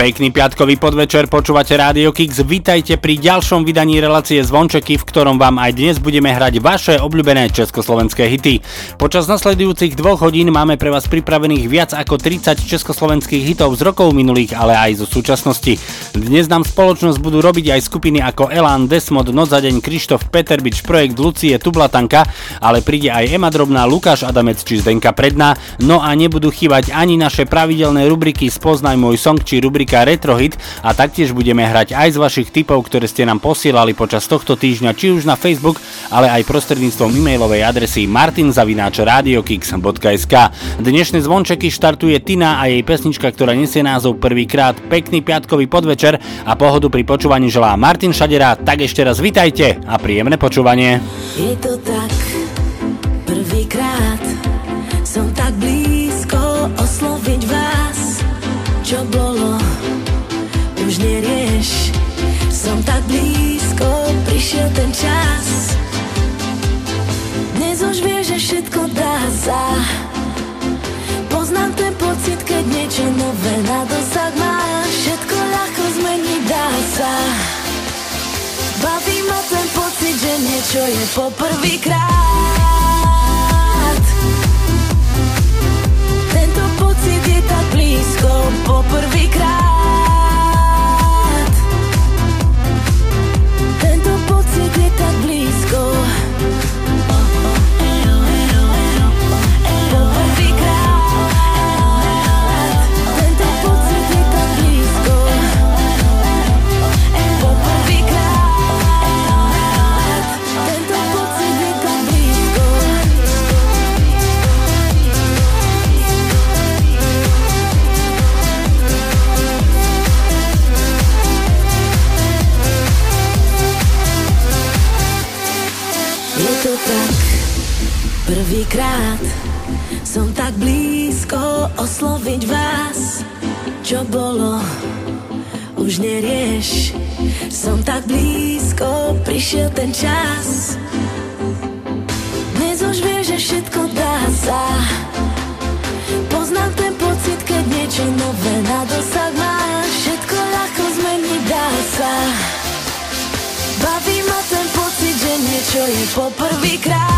Pekný piatkový podvečer, počúvate Rádio Kix. Vítajte pri ďalšom vydaní relácie Zvončeky, v ktorom vám aj dnes budeme hrať vaše obľúbené československé hity. Počas nasledujúcich dvoch hodín máme pre vás pripravených viac ako 30 československých hitov z rokov minulých, ale aj zo súčasnosti. Dnes nám spoločnosť budú robiť aj skupiny ako Elan, Desmod, Noc za Krištof, Peterbič, projekt Lucie, Tublatanka, ale príde aj Ema Drobná, Lukáš Adamec či Zdenka Predná, no a nebudú chýbať ani naše pravidelné rubriky Spoznaj môj song či rubrika Retrohit a taktiež budeme hrať aj z vašich tipov, ktoré ste nám posielali počas tohto týždňa, či už na Facebook, ale aj prostredníctvom e-mailovej adresy martinzavináčradiokix.sk Dnešné zvončeky štartuje Tina a jej pesnička, ktorá nesie názov prvýkrát. Pekný piatkový podvečer a pohodu pri počúvaní želá Martin Šadera, tak ešte raz vitajte a príjemné počúvanie. Je to tak, prvýkrát som tak blízko osloviť vás, čo bolo, nerieš. Som tak blízko, prišiel ten čas. Dnes už vieš, že všetko dá sa. Poznám ten pocit, keď niečo nové na dosah máš. Všetko ľahko zmeniť dá sa. Baví ma ten pocit, že niečo je poprvýkrát prvýkrát som tak blízko osloviť vás, čo bolo, už nerieš. Som tak blízko, prišiel ten čas. Dnes už vieš, že všetko dá sa. Poznám ten pocit, keď niečo nové na dosah máš. Všetko ľahko zmeniť dá sa. Baví ma ten pocit, že niečo je poprvýkrát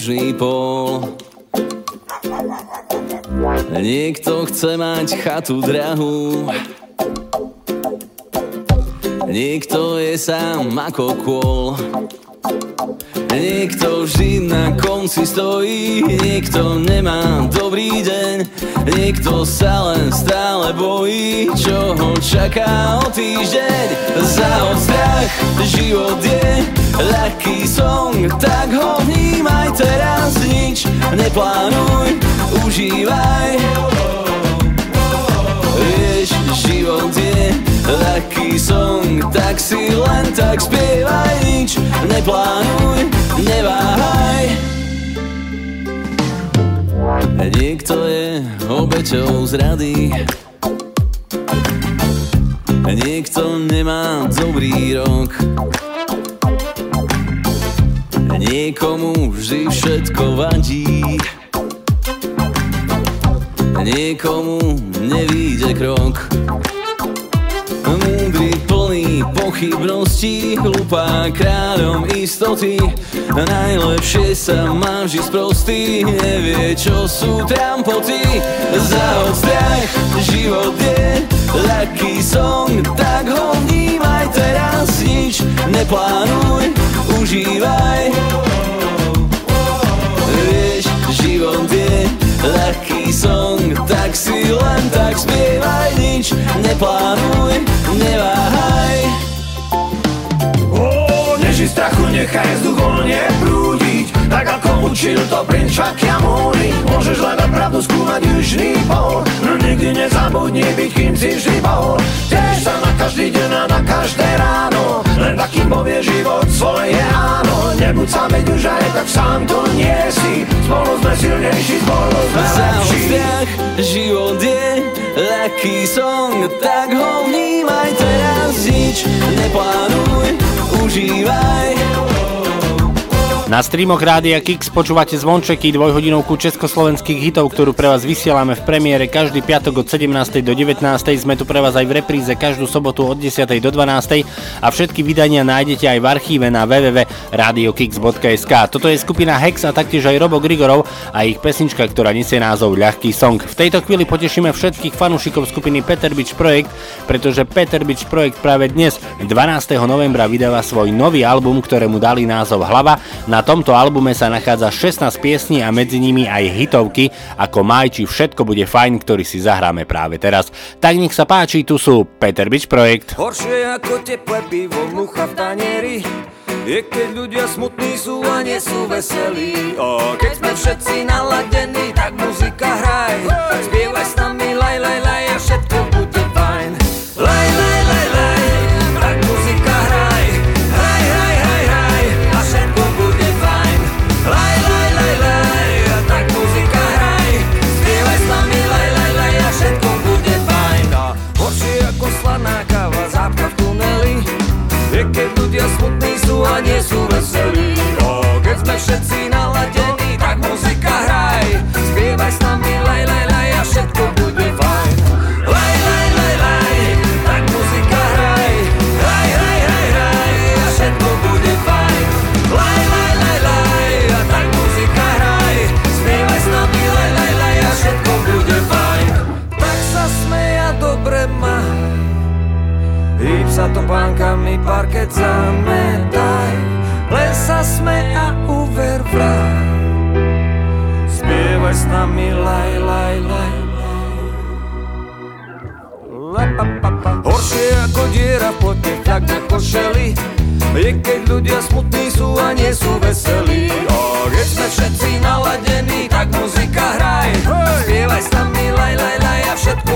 južný pol Niekto chce mať chatu drahú. Niekto je sám ako kôl. Niekto vždy na konci stojí, niekto nemá dobrý deň, niekto sa len stále bojí, čo ho čaká o týždeň. Za strach, život je ľahký song, tak ho vnímaj teraz, nič neplánuj, užívaj. Vieš, život je ľahký song, tak si len tak spievaj, nič neplánuj, neváhaj. Niekto je obeťou zrady, niekto nemá dobrý rok. Niekomu vždy všetko vadí, niekomu nevíde krok. Pochybností, hlupá kráľom istoty. Najlepšie sa má vždy sprostý, nevie čo sú trampoty. Za strach, život je ľahký song, tak ho vnímaj teraz, nič neplánuj, užívaj. Vieš, život je ľahký song, tak si len tak spievaj, nič neplánuj, neváhaj. Strachu, nechaj vzduch voľne prúdiť Tak ako učil to princ Shakyamuni Môžeš hľadať pravdu, skúmať južný pol No nikdy nezabudni byť, kým si vždy bol. Tiež sa každý deň a na každé ráno. Len takým povie život svoje áno. Nebuď sám, veď už aj tak sám to nie si. Spolu sme silnejší, spolu sme lepší. strach, život je ľahký song, tak ho vnímaj. Teraz, nič neplánuj, užívaj. Na streamoch Rádia Kix počúvate zvončeky dvojhodinovku československých hitov, ktorú pre vás vysielame v premiére každý piatok od 17. do 19. Sme tu pre vás aj v repríze každú sobotu od 10. do 12. a všetky vydania nájdete aj v archíve na www.radiokix.sk. Toto je skupina Hex a taktiež aj Robo Grigorov a ich pesnička, ktorá nesie názov Ľahký song. V tejto chvíli potešíme všetkých fanúšikov skupiny Peter Beach Projekt, pretože Peter Beach Projekt práve dnes, 12. novembra, vydáva svoj nový album, ktorému dali názov Hlava. Na tomto albume sa nachádza 16 piesní a medzi nimi aj hitovky ako Maj či Všetko bude fajn, ktorý si zahráme práve teraz. Tak nech sa páči, tu sú Peter Beach Projekt. Horšie ako teplé pivo, mucha v tanieri Je keď ľudia smutní sú a nie sú veselí A keď sme všetci naladení, tak muzika hraj Spievaj s nami, laj, laj, laj a všetko bude nie sú veselí. O, keď sme všetci naladení, tak muzika hraj. Spievaj s nami, laj, laj, laj a všetko bude fajn. Laj, laj, laj, laj, tak muzika hraj. Hraj, hraj, hraj, hraj a všetko bude fajn. Laj, laj, laj, laj a tak muzika hraj. Spievaj s nami, laj, laj, laj a všetko bude fajn. Tak sa smeja dobre má Hýb sa to pánkami, parket zametaj Len sa sme a uver vraj Spievaj s nami, laj, laj, laj. Horšie ako diera v plote, tak na košeli. Je keď ľudia smutní sú a nie sú veselí. O, keď sme všetci naladení, tak muzika hraj Spievaj s nami, laj, laj, laj a všetko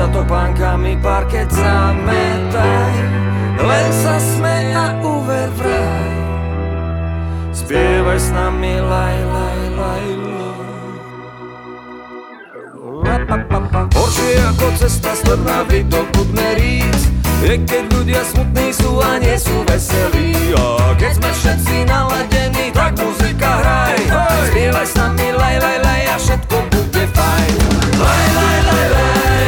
sa topánkami parket zametaj Len sa smej a uver vraj. Spievaj s nami laj laj laj Horšie ako cesta slepná v dobudné rís Je keď ľudia smutní sú a nie sú veselí. A keď sme všetci naladení, tak muzika hraj. Spievaj s nami laj laj laj a všetko bude fajn. Laj laj laj laj.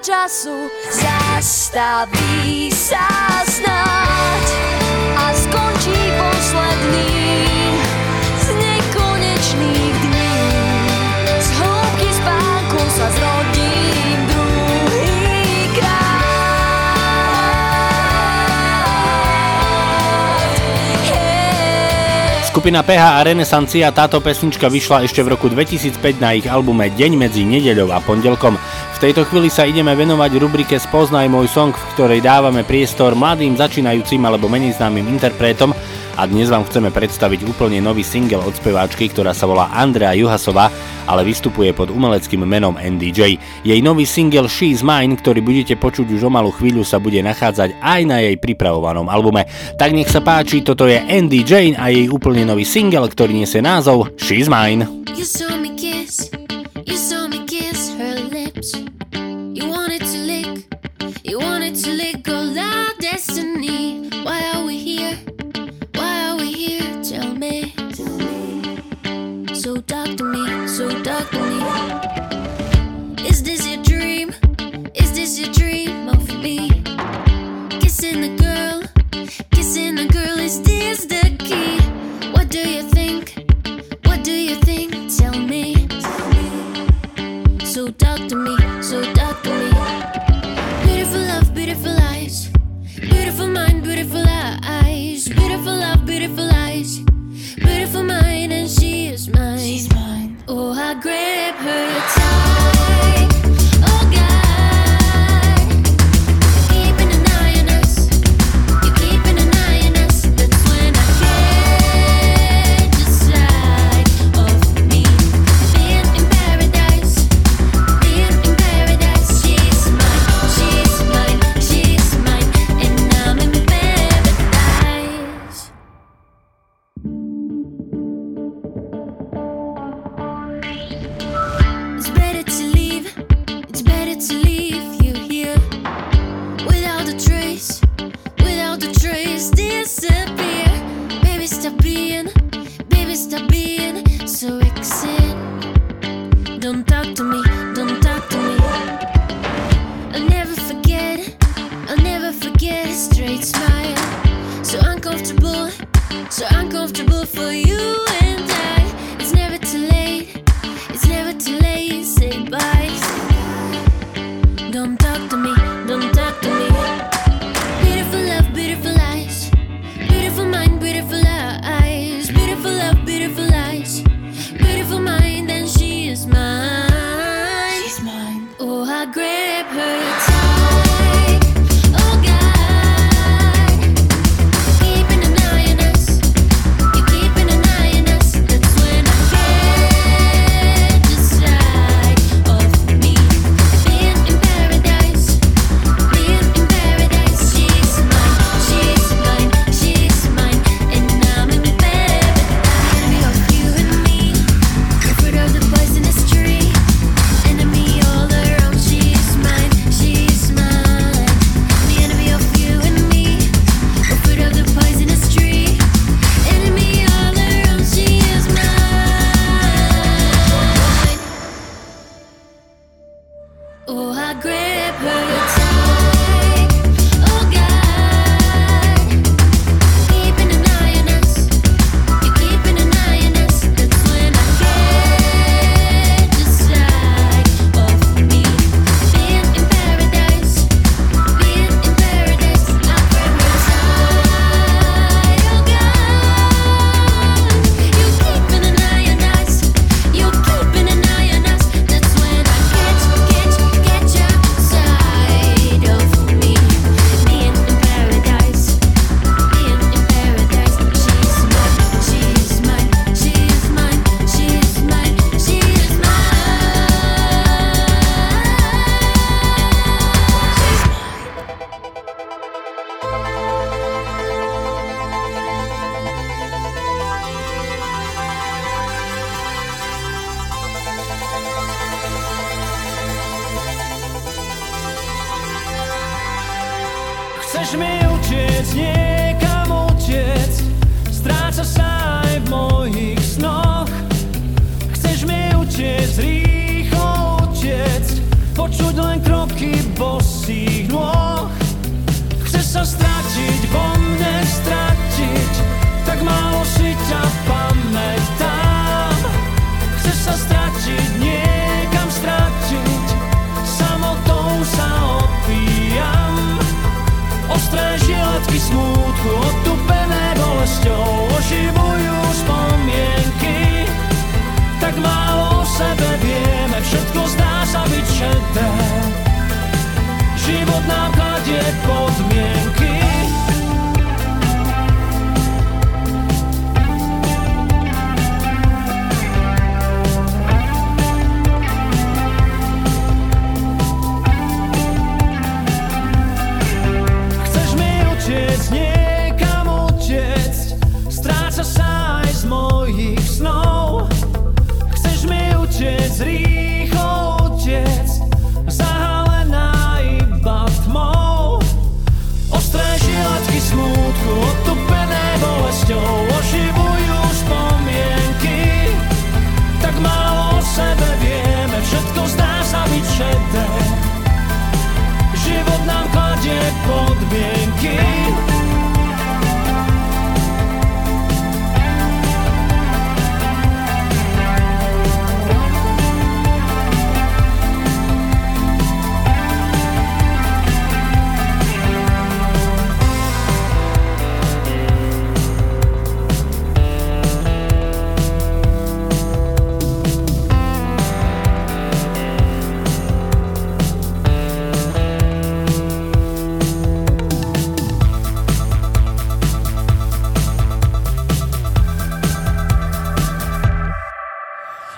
Času zastaví sa snáď a skončí posledný z nekonečných dní. Z hĺbky spánku sa zrodím druhýkrát. Hey. Skupina PH a Renesancia táto pesnička vyšla ešte v roku 2005 na ich albume Deň medzi nedeľou a pondelkom. Tejto chvíli sa ideme venovať rubrike Spoznaj môj song, v ktorej dávame priestor mladým začínajúcim alebo menej známym interpretom a dnes vám chceme predstaviť úplne nový single od speváčky, ktorá sa volá Andrea Juhasová, ale vystupuje pod umeleckým menom NDJ. Jej nový single She's Mine, ktorý budete počuť už o malú chvíľu, sa bude nachádzať aj na jej pripravovanom albume. Tak nech sa páči, toto je Andy Jane a jej úplne nový single, ktorý nesie názov She's Mine. You saw me kiss, you saw me kiss her lips. You wanted to lick, you wanted to lick all our destiny. Why are we here? Why are we here? Tell me. So talk to me, so talk to me. Is this your dream? Is this your dream of me? Kissing the girl, kissing the girl, is Beautiful love, beautiful eyes. Beautiful mind, and she is mine. She's mine. Oh, I grab her tight.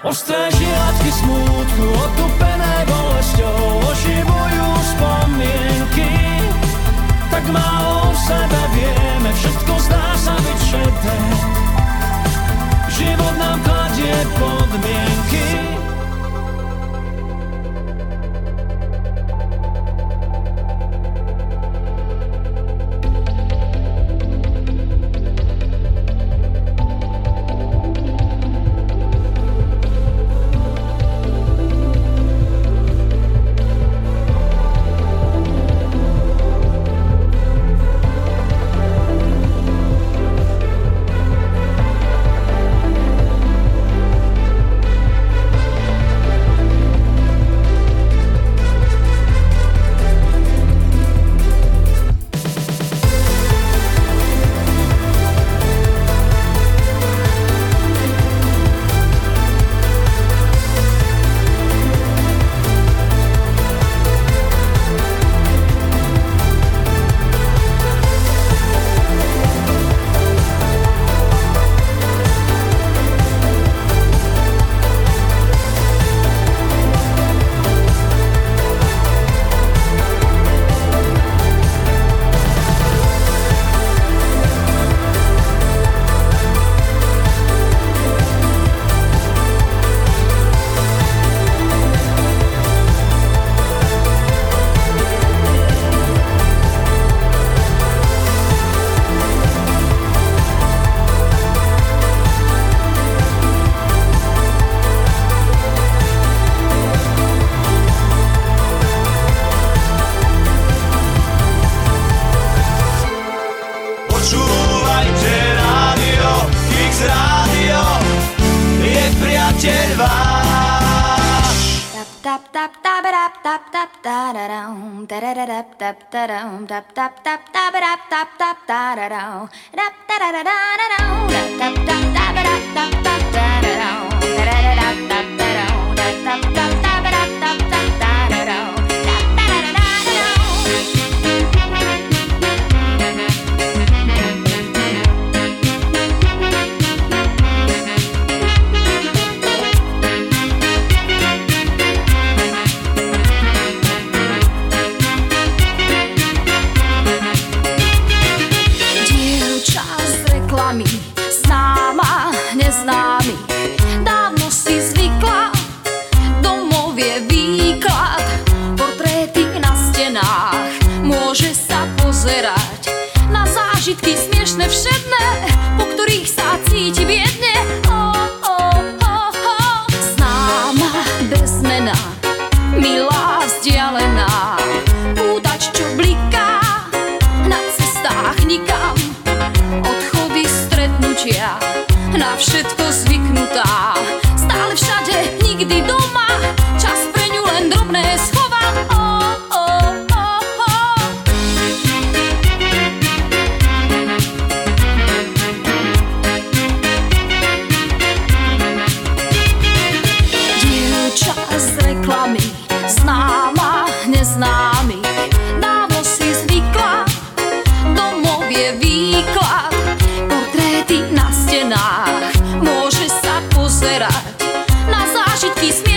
Ostré žilatky smútku, otupené bolesťou oživujú spomienky. Tak málo o sebe vieme, všetko zdá sa byť šedé. Život nám kladie podmienky.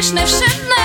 śmieszne, wszedne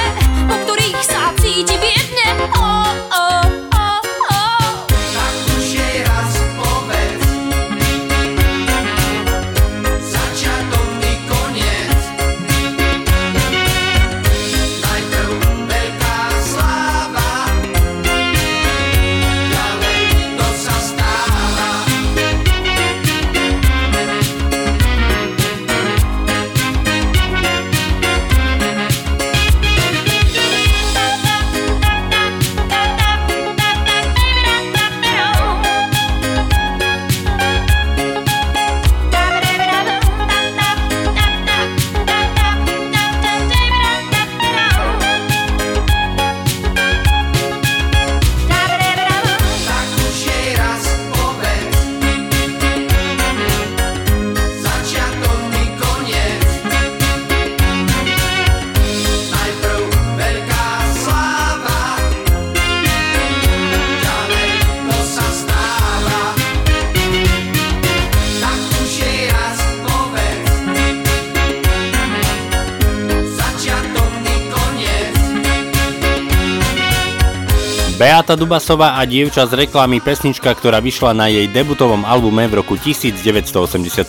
Dubasová a dievča z reklamy pesnička, ktorá vyšla na jej debutovom albume v roku 1987.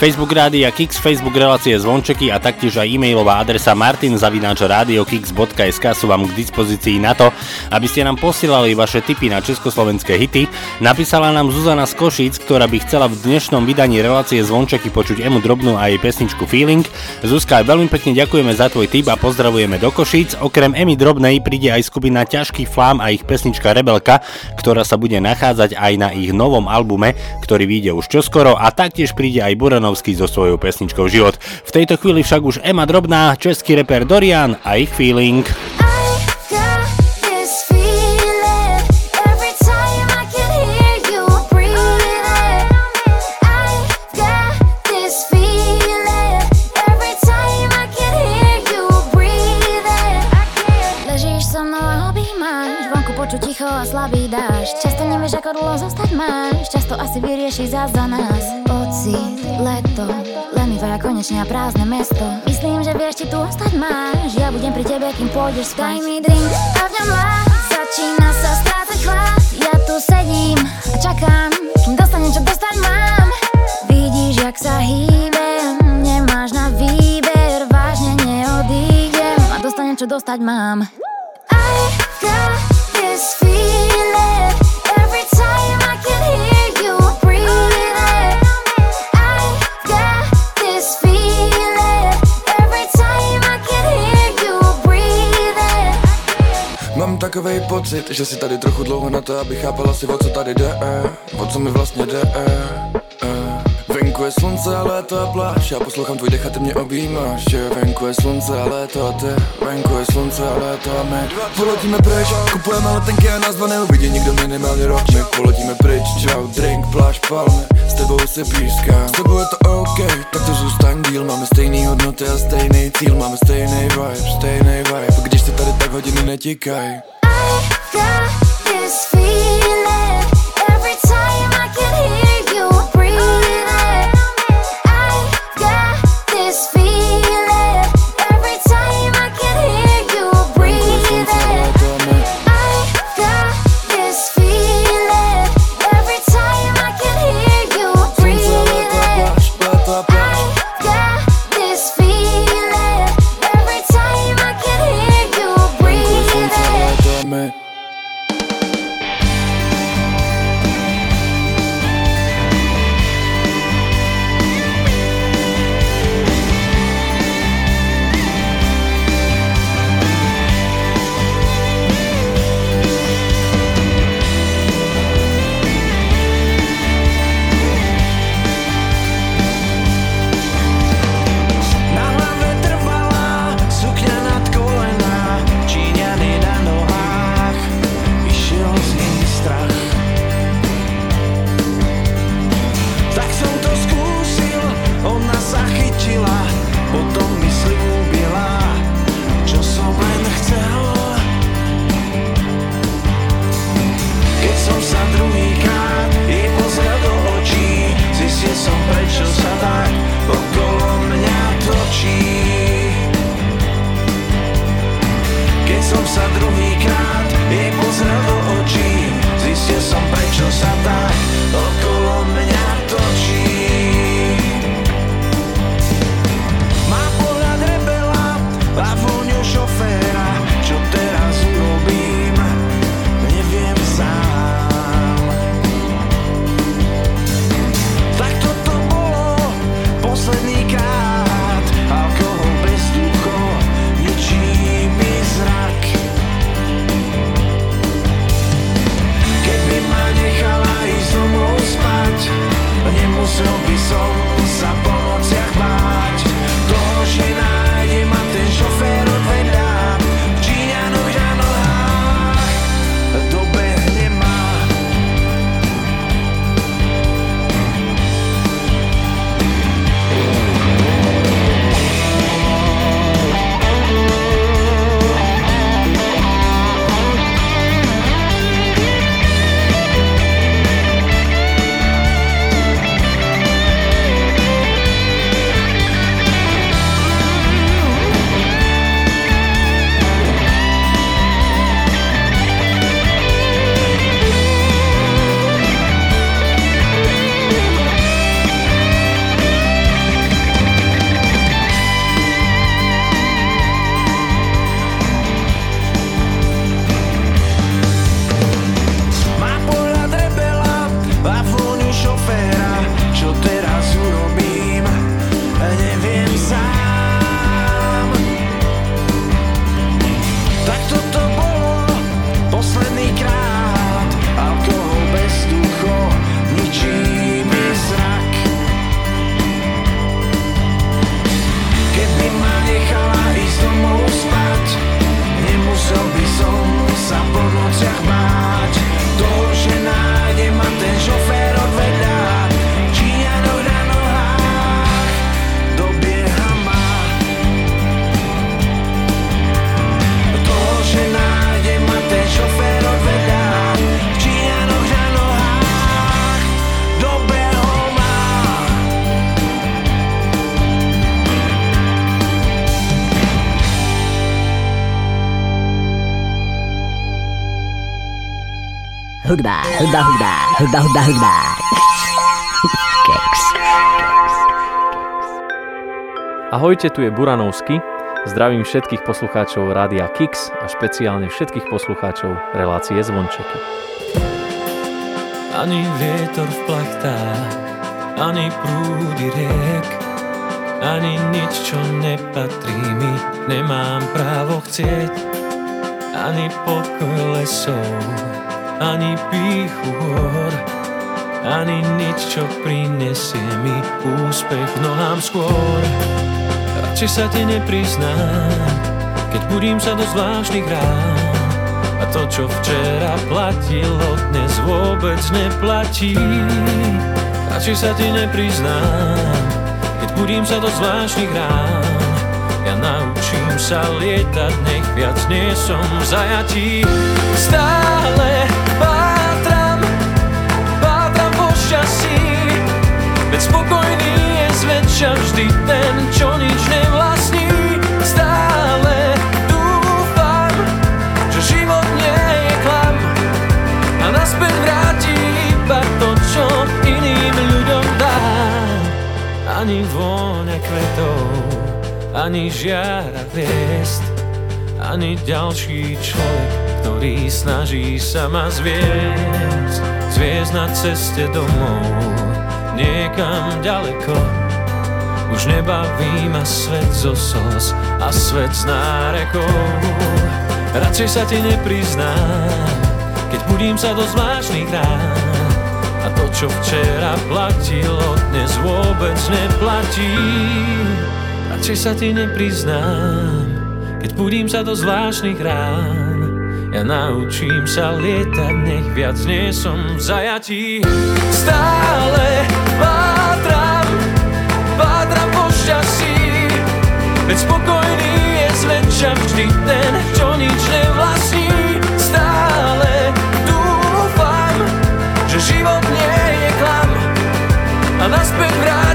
Facebook Rádia Kix, Facebook relácie Zvončeky a taktiež aj e-mailová adresa martinzavináčradiokix.sk sú vám k dispozícii na to, aby ste nám posielali vaše tipy na československé hity. Napísala nám Zuzana z Košíc, ktorá by chcela v dnešnom vydaní relácie Zvončeky počuť Emu Drobnú a jej pesničku Feeling. Zuzka, veľmi pekne ďakujeme za tvoj tip a pozdravujeme do Košíc. Okrem Emy Drobnej príde aj skupina Ťažký flám a ich pesnička Rebelka, ktorá sa bude nachádzať aj na ich novom albume, ktorý vyjde už čoskoro a taktiež príde aj Buranovský so svojou pesničkou Život. V tejto chvíli však už Ema Drobná, český reper Dorian a ich Feeling. Dlho zostať máš, často asi vyrieši zás za nás. Pocit, leto, lenivá konečne a prázdne mesto. Myslím, že vieš, či tu ostať máš, ja budem pri tebe, kým pôjdeš spať. Daj mi drink a v ňom začína sa strácať chlad. Ja tu sedím a čakám, kým dostanem, čo dostať mám. Vidíš, jak sa hýbem, nemáš na výber, vážne neodídem a dostanem, čo dostať mám. I got this feeling Mám takovej pocit, že si tady trochu dlouho na to, aby chápala si, o co tady jde, eh, o co mi vlastně jde. Venku je slunce léto a pláž, já poslouchám tvůj dech a ty mě objímáš, že venku je slunce léto a ty, venku je slunce léto a my. Poletíme pryč, kupujeme letenky a nás dva neuvidí nikdo minimálně rok, my poletíme pryč, čau, drink, pláž, palmy, s tebou si pískám, s tebou je to OK, tak to zůstaň díl, máme stejný hodnoty a stejný cíl, máme stejný vibe, stejný vibe, když se tady tak hodiny netíkají. Got this feeling hudba, hudba, hudba, hudba, hudba, hudba. Keks. Ahojte, tu je Buranovsky. Zdravím všetkých poslucháčov Rádia Kix a špeciálne všetkých poslucháčov relácie Zvončeky. Ani vietor v plachtách, ani prúdy riek, ani nič, čo nepatrí mi, nemám právo chcieť, ani pokoj lesov, ani píchu hor, ani nič, čo prinesie mi úspech nohám skôr. Radšej sa ti nepriznám, keď budím sa do zvláštnych rán. A to, čo včera platilo, dnes vôbec neplatí. Radšej sa ti nepriznám, keď budím sa do zvláštnych rán. Ja naučím sa lietať, nech viac nie som v zajatí. Stále pátram, pátram po šťastí, veď spokojný je zväčša vždy ten, ani žiara hviezd, ani ďalší človek, ktorý snaží sa ma zviesť, zviesť na ceste domov, niekam ďaleko. Už nebaví ma svet zo sos a svet s nárekou. Radšej sa ti nepriznám, keď budím sa do zvláštnych rán. A to, čo včera platilo, dnes vôbec neplatí. Radšej sa ti nepriznám, keď budím sa do zvláštnych rán. Ja naučím sa lietať, nech viac nie som v zajatí. Stále pátram, pátram po šťastí, veď spokojný je zväčša vždy ten, čo nič nevlastní. Stále dúfam, že život nie je klam a naspäť vráti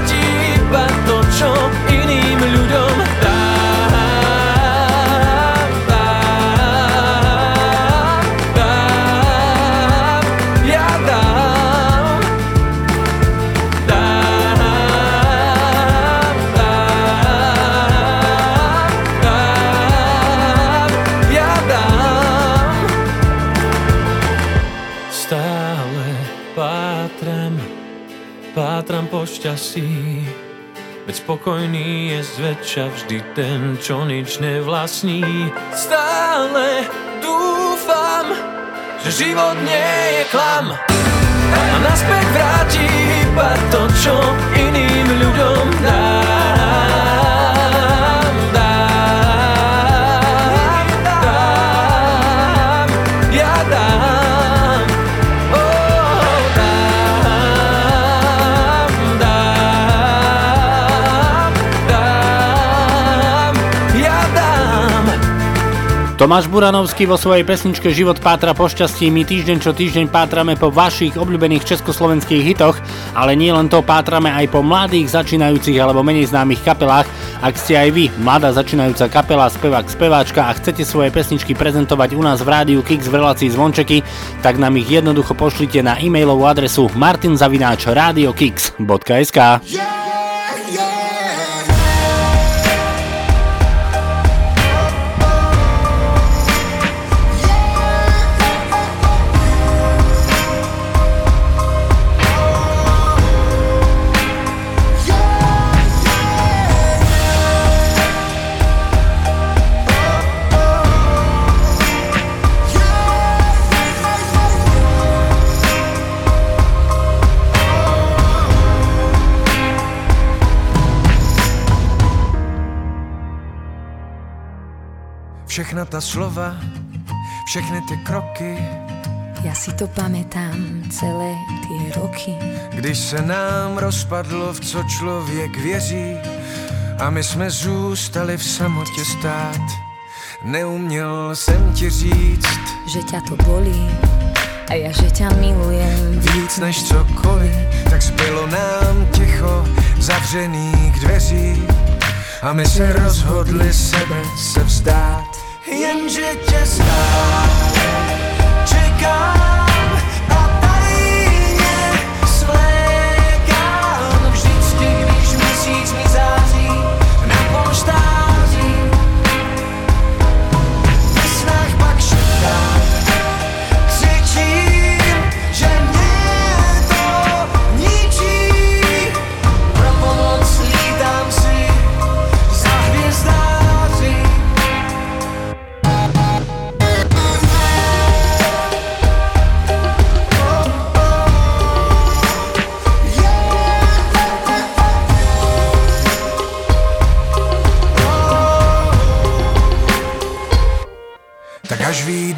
šťastí, veď spokojný je zväčša vždy ten, čo nič nevlastní. Stále dúfam, že život nie je klam a naspäť vráti iba to, čo iným ľuďom Tomáš Buranovský vo svojej pesničke Život pátra po šťastí. My týždeň čo týždeň pátrame po vašich obľúbených československých hitoch, ale nie len to, pátrame aj po mladých, začínajúcich alebo menej známych kapelách. Ak ste aj vy, mladá začínajúca kapela, spevák, speváčka a chcete svoje pesničky prezentovať u nás v rádiu Kix v relácii Zvončeky, tak nám ich jednoducho pošlite na e-mailovú adresu martinzavináč.radiokix.sk Všechna ta slova, všechny ty kroky, Ja si to pamätám celé tie roky. když se nám rozpadlo, v co člověk věří a my jsme zůstali v samotě stát. Neuměl jsem ti říct, Že ťa to bolí a ja, že ťa milujem. víc než cokoliv, tak zbylo nám ticho zavřených dveří a my se rozhodli sebe se vzdát. Jenže tě stát čekám Svlékám vždycky, když měsíc mi září na polštách.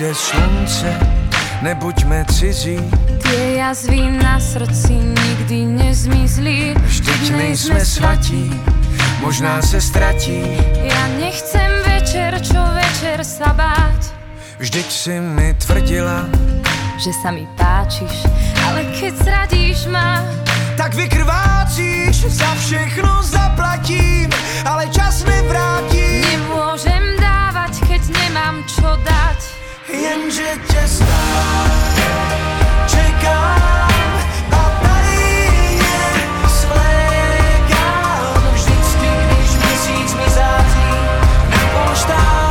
Vyjde slunce, nebuďme cizí. Tie jazvy na srdci nikdy nezmizli Vždyť nejsme svatí, možná se ztratí. Ja nechcem večer, čo večer sa báť Vždyť si mi tvrdila, Že sa mi páčiš Ale keď zradíš ma tak vykrvácíš, za všechno zaplatím, ale čas mi vrátí. Nemôžem dávať, keď nemám čo dať Jenže tě stále čekám a. Vždycky, když měsíc mi září na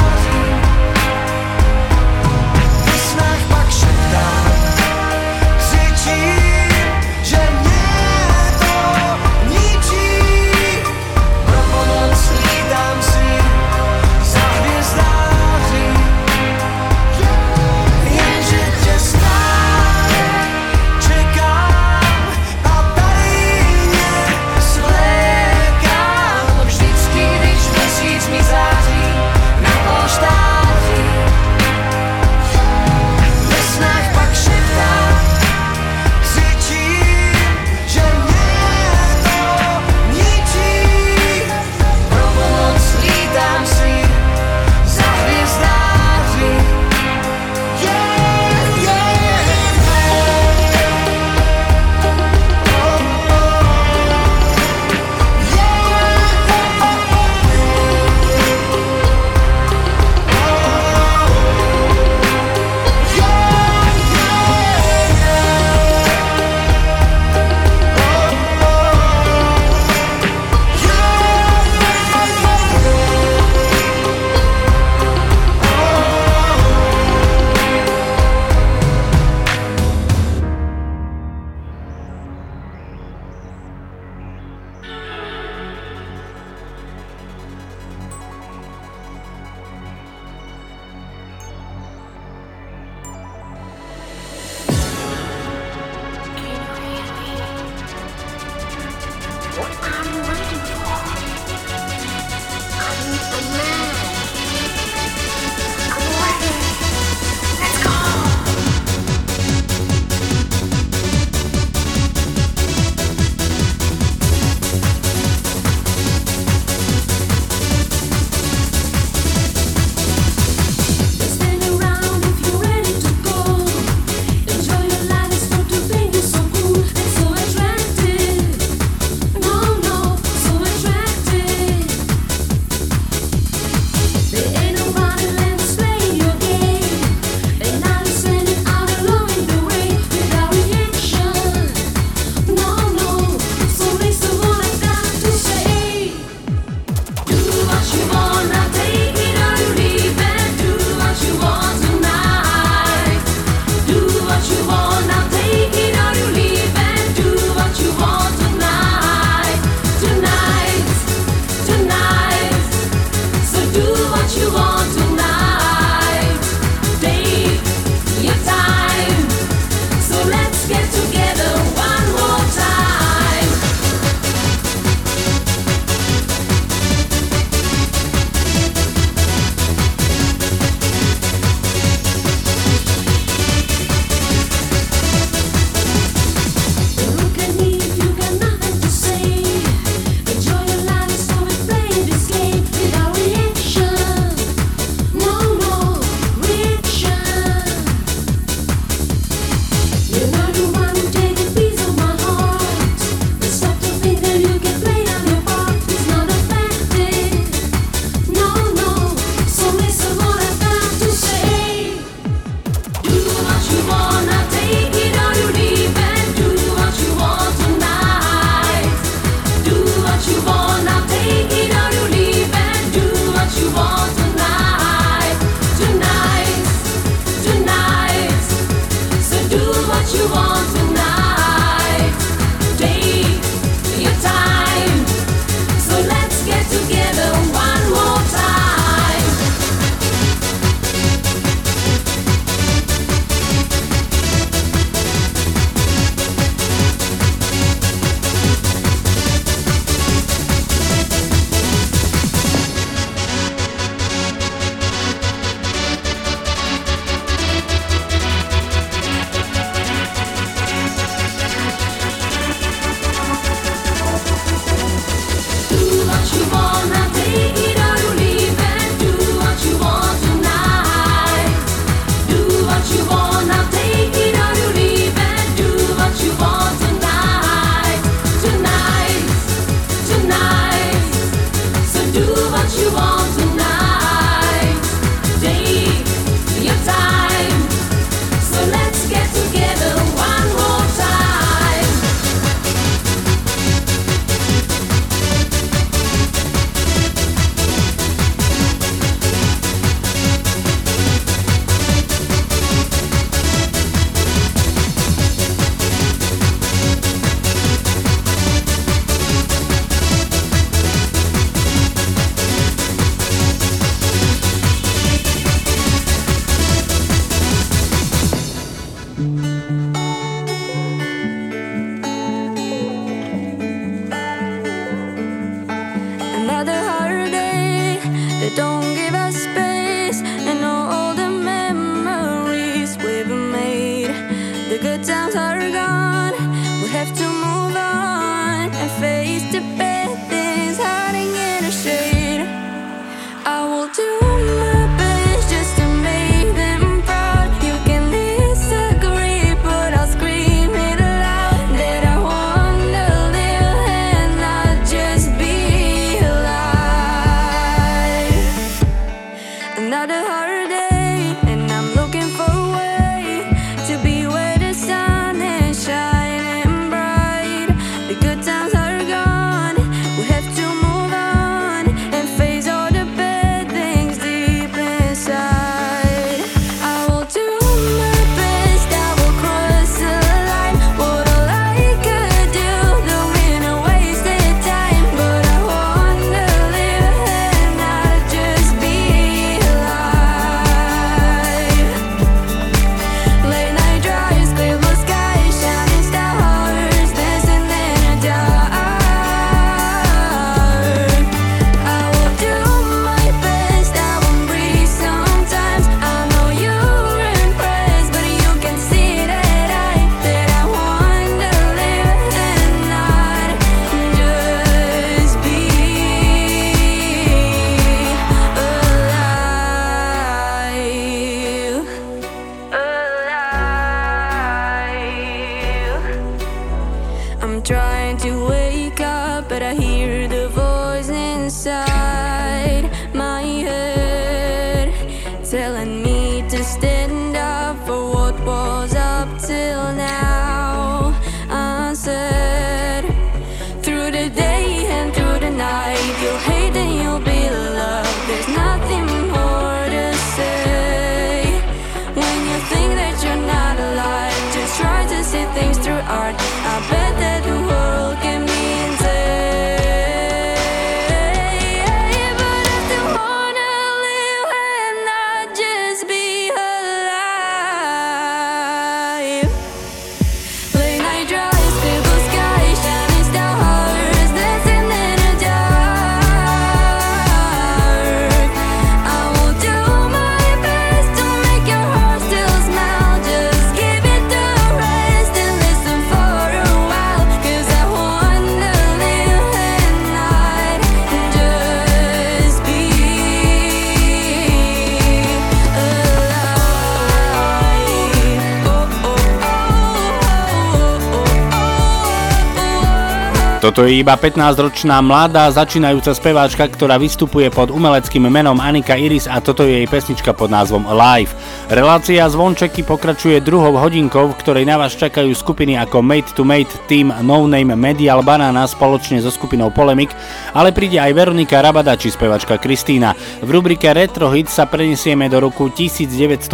Toto je iba 15-ročná mladá začínajúca speváčka, ktorá vystupuje pod umeleckým menom Anika Iris a toto je jej pesnička pod názvom Live. Relácia Zvončeky pokračuje druhou hodinkou, v ktorej na vás čakajú skupiny ako Made to Made, Team No Name Medial Banana spoločne so skupinou Polemic, ale príde aj Veronika Rabada či spevačka Kristýna. V rubrike Retro Hit sa prenesieme do roku 1980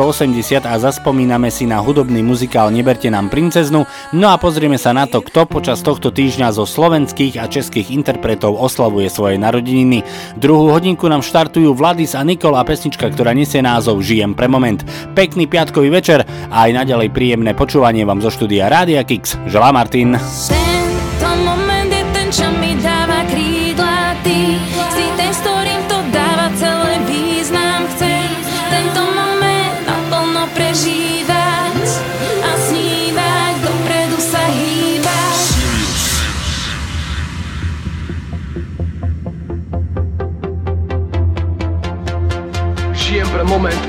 a zaspomíname si na hudobný muzikál Neberte nám princeznu, no a pozrieme sa na to, kto počas tohto týždňa zo slovenských a českých interpretov oslavuje svoje narodeniny. Druhú hodinku nám štartujú Vladis a Nikol a pesnička, ktorá nesie názov Žijem pre moment. Pekný piatkový večer a aj naďalej príjemné počúvanie vám zo štúdia Rádia Kix. Želá Martin. Tento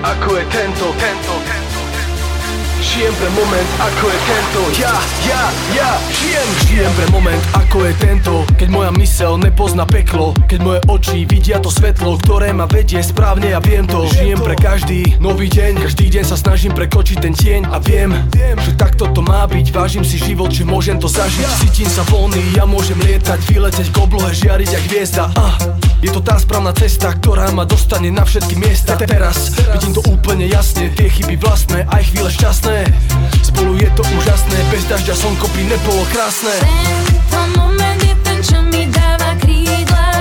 pre moment, ako Žijem pre moment, ako je tento. Ja, ja, ja, žijem. Žijem pre moment, ako je tento. Keď moja mysel nepozná peklo Keď moje oči vidia to svetlo Ktoré ma vedie správne a viem to. Žijem pre každý nový deň Každý deň sa snažím prekočiť ten tieň A viem, že takto to má byť. Vážim si život, že môžem to zažiť. Cítim sa voľný, ja môžem lietať Vyleteť k oblohe, žiariť jak hviezda. Ah, Je to tá správna cesta, ktorá ma dostane na všetky miesta. Teraz vidím to úplne jasne Tie chyby vlastné, aj chvíle šťastné Spolu je to úžasné, bez dažďa slnko by nebolo krásne. Tento moment je ten, čo mi dáva krídla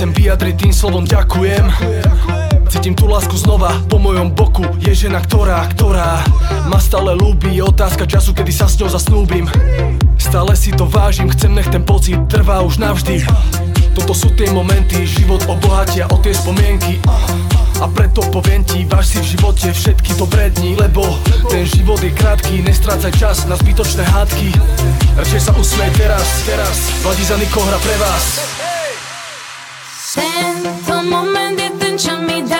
Chcem vyjadriť tým slovom ďakujem. Cítim tú lásku znova po mojom boku. Je žena, ktorá, ktorá ma stále ľúbi. Je otázka času, kedy sa s ňou zasnúbim. Stále si to vážim, chcem nech ten pocit trvá už navždy. Toto sú tie momenty, život obohatia o tie spomienky. A preto poviem ti, váž si v živote všetky dobré dni Lebo ten život je krátky, nestrácaj čas na zbytočné hádky. Radšej sa usmej teraz, teraz Vladí za Niko hra pre vás Tento moment je ten, čo mi dáva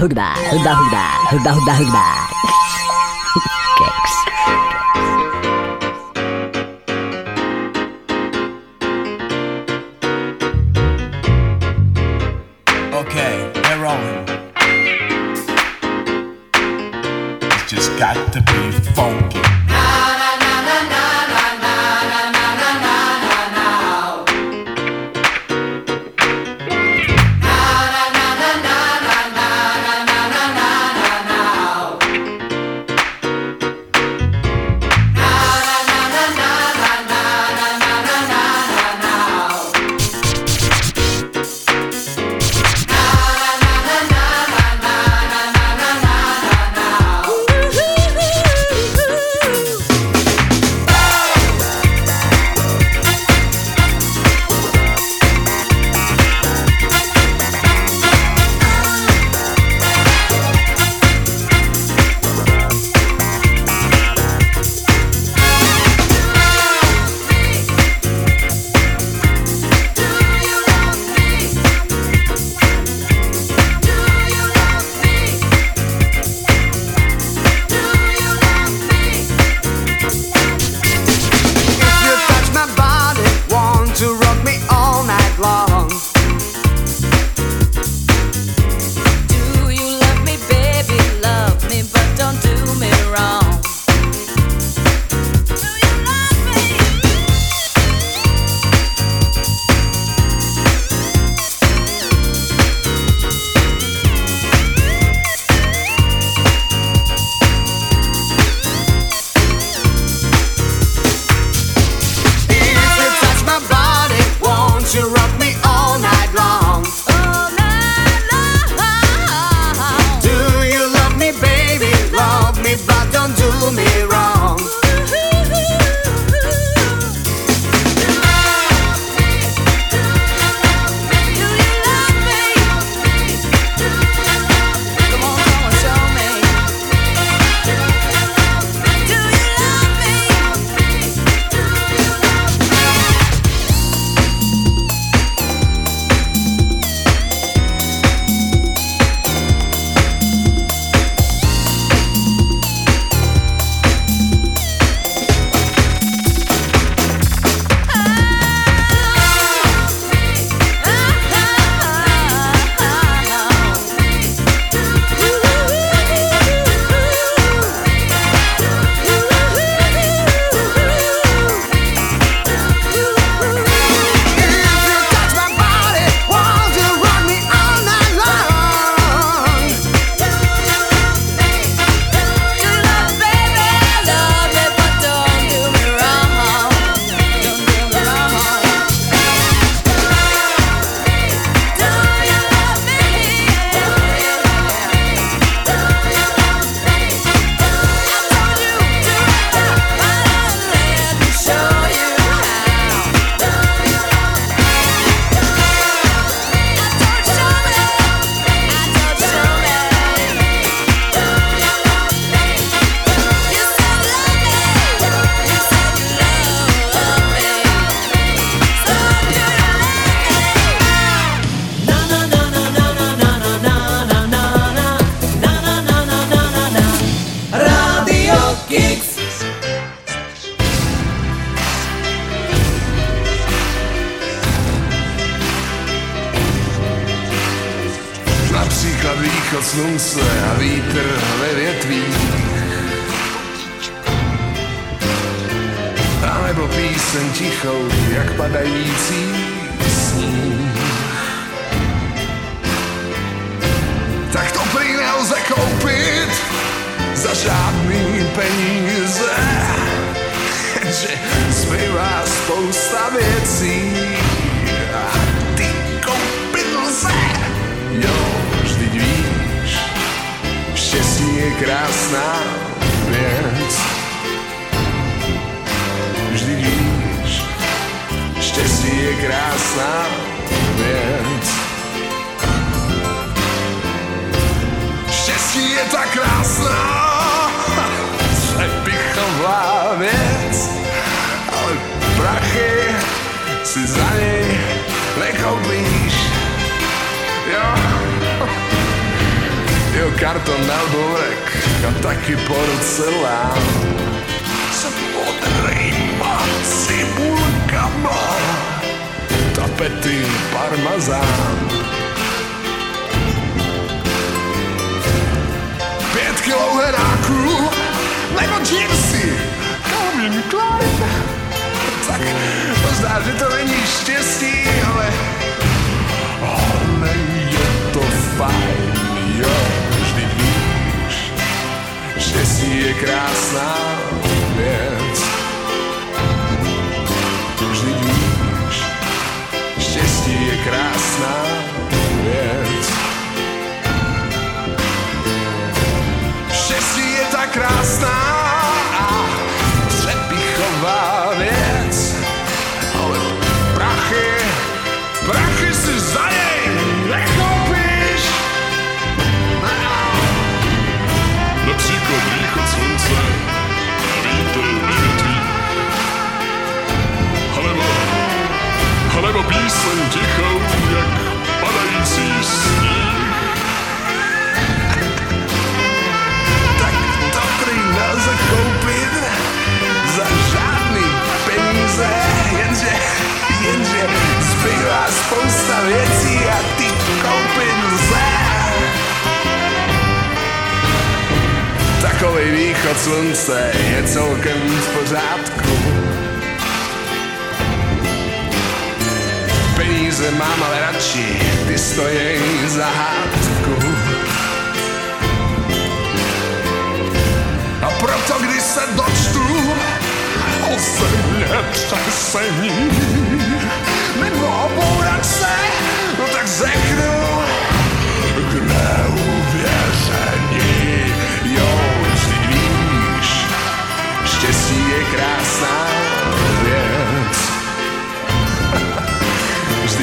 Hudba, hudba, hudba, hudba, hudba, hudba.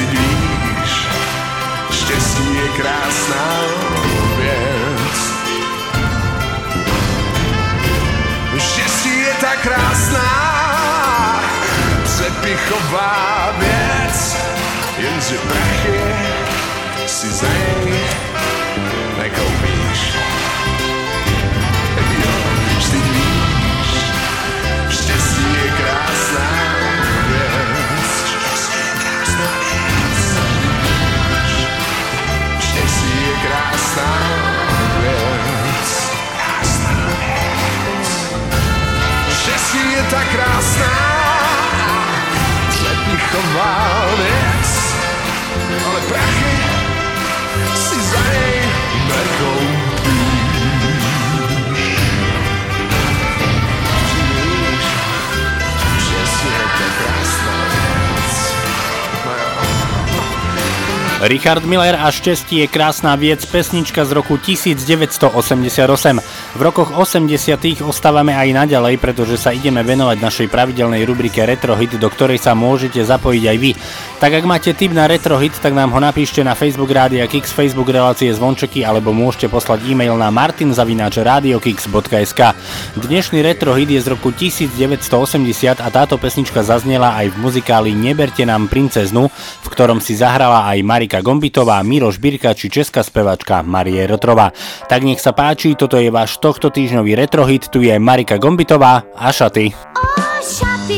Víš, štěstí je krásná věc. Štěstí je tak krásná, přepichová věc, jenže prachy si za přepichová věc, ale prachy si za něj nekoupíš. Richard Miller a šťastie je krásna viec, pesnička z roku 1988. V rokoch 80. ostávame aj naďalej, pretože sa ideme venovať našej pravidelnej rubrike Retro Hit, do ktorej sa môžete zapojiť aj vy. Tak ak máte tip na Retro Hit, tak nám ho napíšte na Facebook Rádia Kix, Facebook relácie Zvončeky, alebo môžete poslať e-mail na martinzavináčradiokix.sk. Dnešný Retro Hit je z roku 1980 a táto pesnička zaznela aj v muzikáli Neberte nám princeznu, v ktorom si zahrala aj Marika Gombitová, Miroš Birka či česká spevačka Marie Rotrová. Tak nech sa páči, toto je váš tohto týždňový retrohit, tu je Marika Gombitová a šaty. O šaty,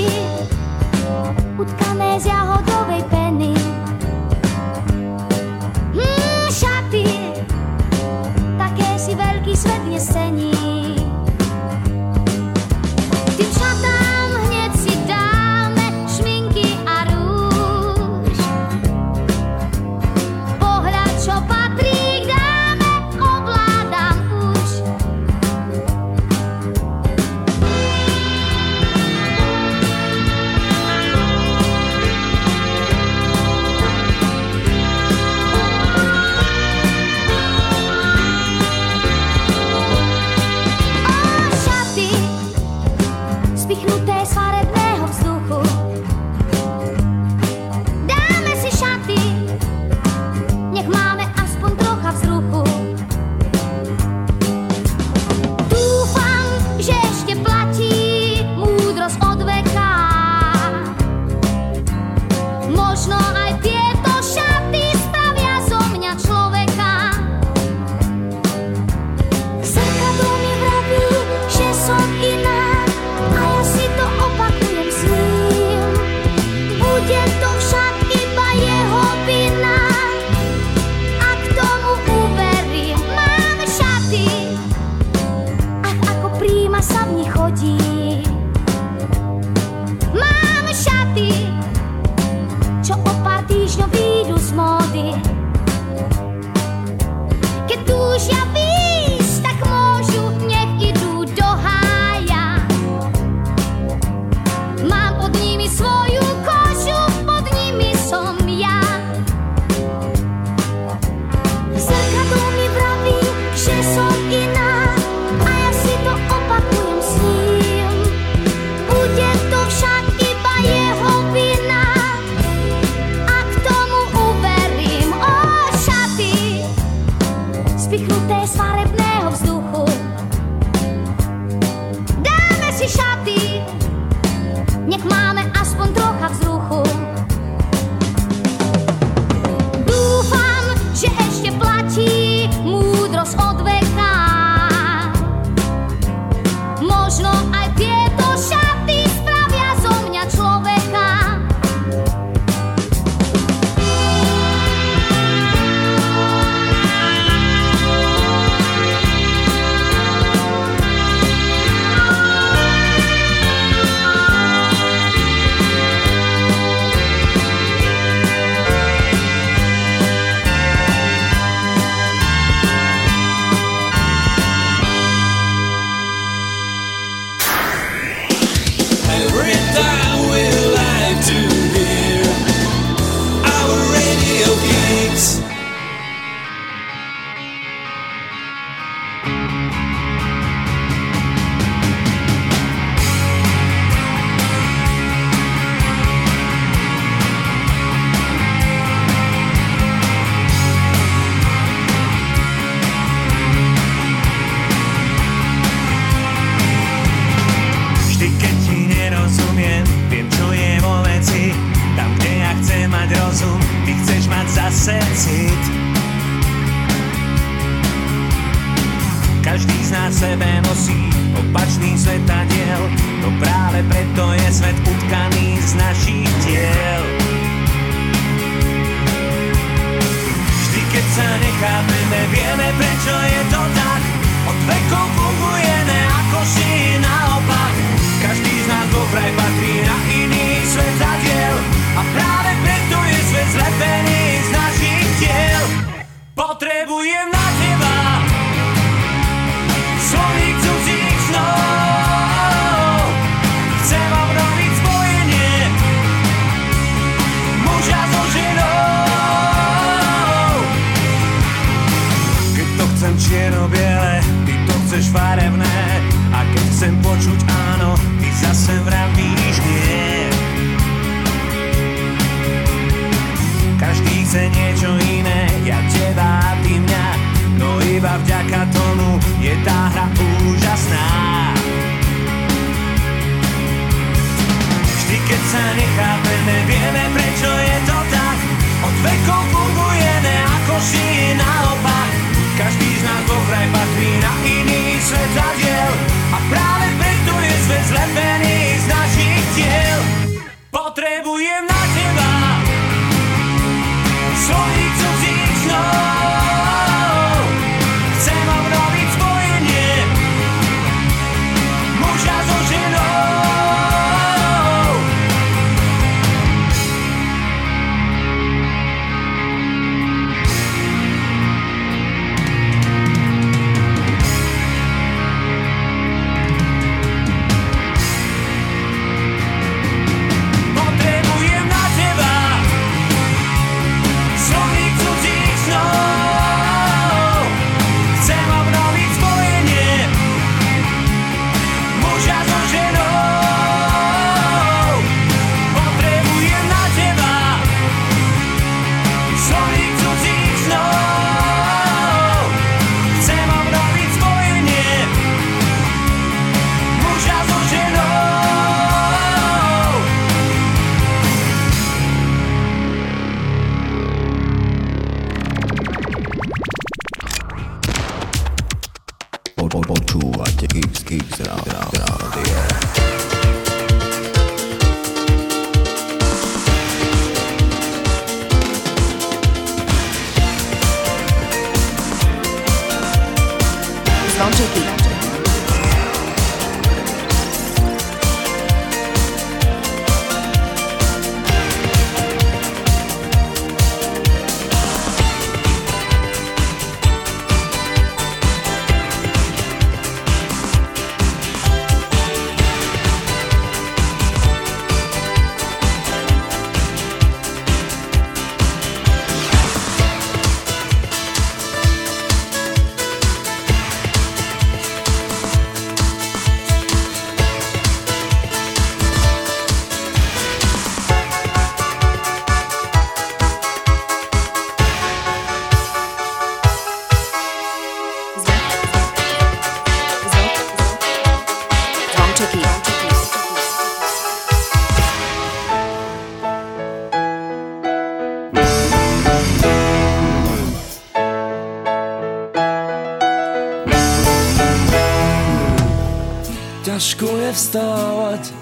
Je vstávať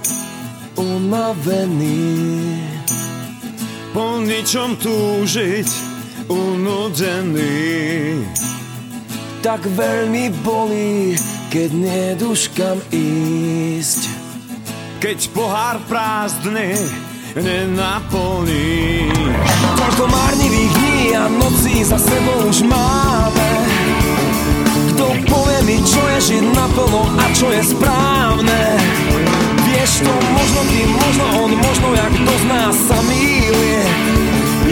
unavený. Po ničom túžiť unudený. Tak veľmi bolí, keď neduš kam ísť. Keď pohár prázdny nenaplní. Toľko márnivých dní a nocí za sebou už máme Kto povie mi, čo je žiť naplno a čo je správne. Vieš to, možno ty, možno on, možno jak kto z nás sa mýlie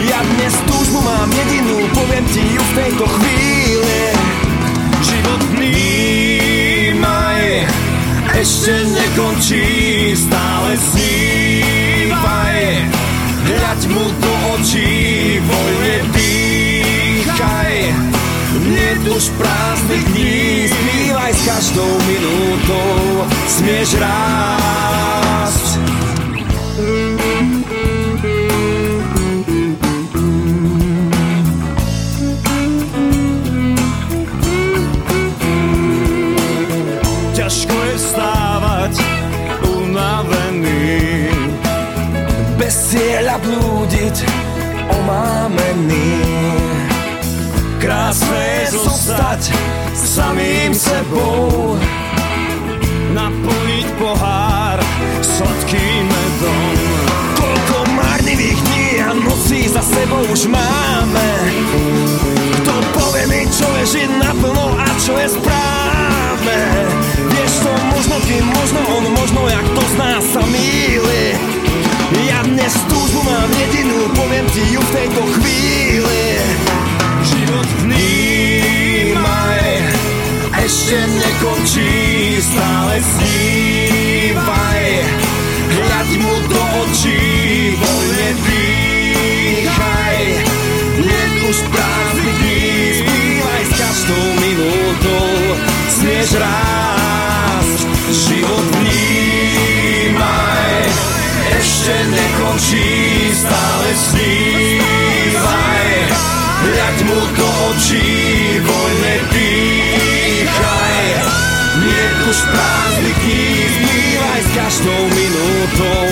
Ja dnes túžbu mám jedinú, poviem ti ju v tejto chvíli. Život vnímaj, ešte nekončí, stále snívaj. Hľaď mu do očí, voľne dýchaj Нет уж праздных дней, спивай с каждou minútou, smieš rásť. Ťažko je vstávať unavený, bez cieľa blúdiť omámený Krásne zostať samým sebou, naplniť pohár sladkým medom. Toľko marnivých dní a nocí za sebou už máme. Kto povie mi, čo je žiť naplno a čo je správne? Vieš to, možno ty, možno on, možno jak to z nás sa míli. Ja dnes túžbu mám jedinú, poviem ti ju v tejto chvíli. Život vnímaj, ešte nekončí, stále snívaj. Hľaď mu do očí, voľne dýchaj. Nech už prázdny dní, zbývaj s každou minútou, smieš rásť. Minútou.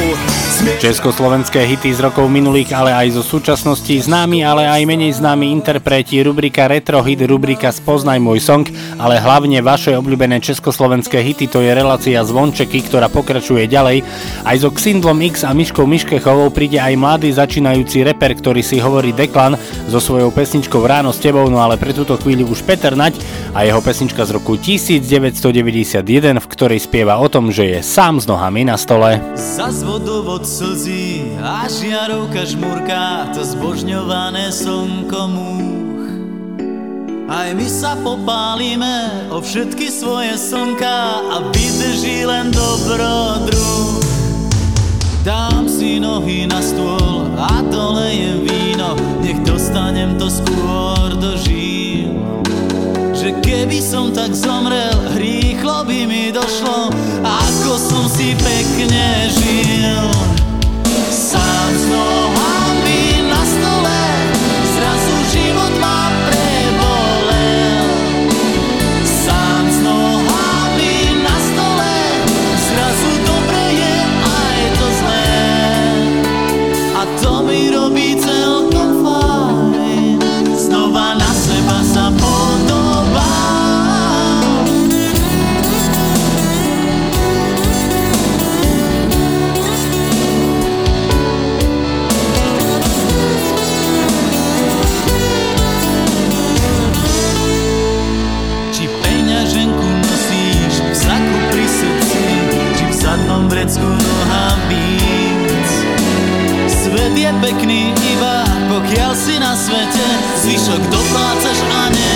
Československé hity z rokov minulých, ale aj zo súčasnosti, známi, ale aj menej známi interpreti, rubrika Retro Hit, rubrika Spoznaj môj song, ale hlavne vaše obľúbené československé hity, to je relácia Zvončeky, ktorá pokračuje ďalej. Aj so Xindlom X a Myškou Myškechovou príde aj mladý začínajúci reper, ktorý si hovorí Deklan so svojou pesničkou Ráno s tebou, no ale pre túto chvíľu už Peter Nať a jeho pesnička z roku 1991, v ktorej spieva o tom, že je sám s nohami na stole. Zas vodovod slzí a žiarovka žmurká, to zbožňované slnko múch. Aj my sa popálime o všetky svoje slnka a vydrží len dobrodruh. Dám si nohy na stôl a dolejem víno, nech dostanem to skôr do žíl. Že keby som tak zomrel, rýchlo by mi došlo, ako som si pekne žil. Sám vrecku nohám víc. Svet je pekný iba, pokiaľ si na svete, zvyšok doplácaš a nemáš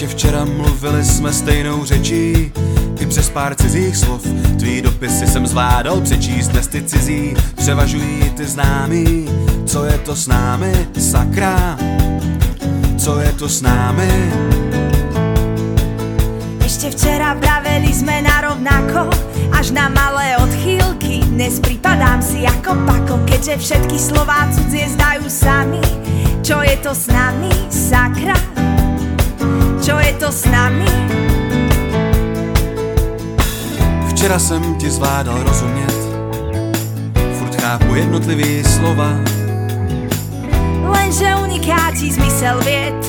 Ještě včera mluvili jsme stejnou řečí. I přes pár cizích slov Tvý dopisy jsem zvládal přečíst Dnes ty cizí. Převažují ty známý Co je to s námi, sakra. Co je to s námi? Ešte včera vraveli sme na rovnako Až na malé odchýlky. Dnes pripadám si ako pako Keďže všetky slová cudzie zdajú sami. Čo je to s nami, sakra? Čo je to s nami? Včera jsem ti zvládal rozumět. Furt chápu jednotlivý slova. Lenže unikáti zmysel vied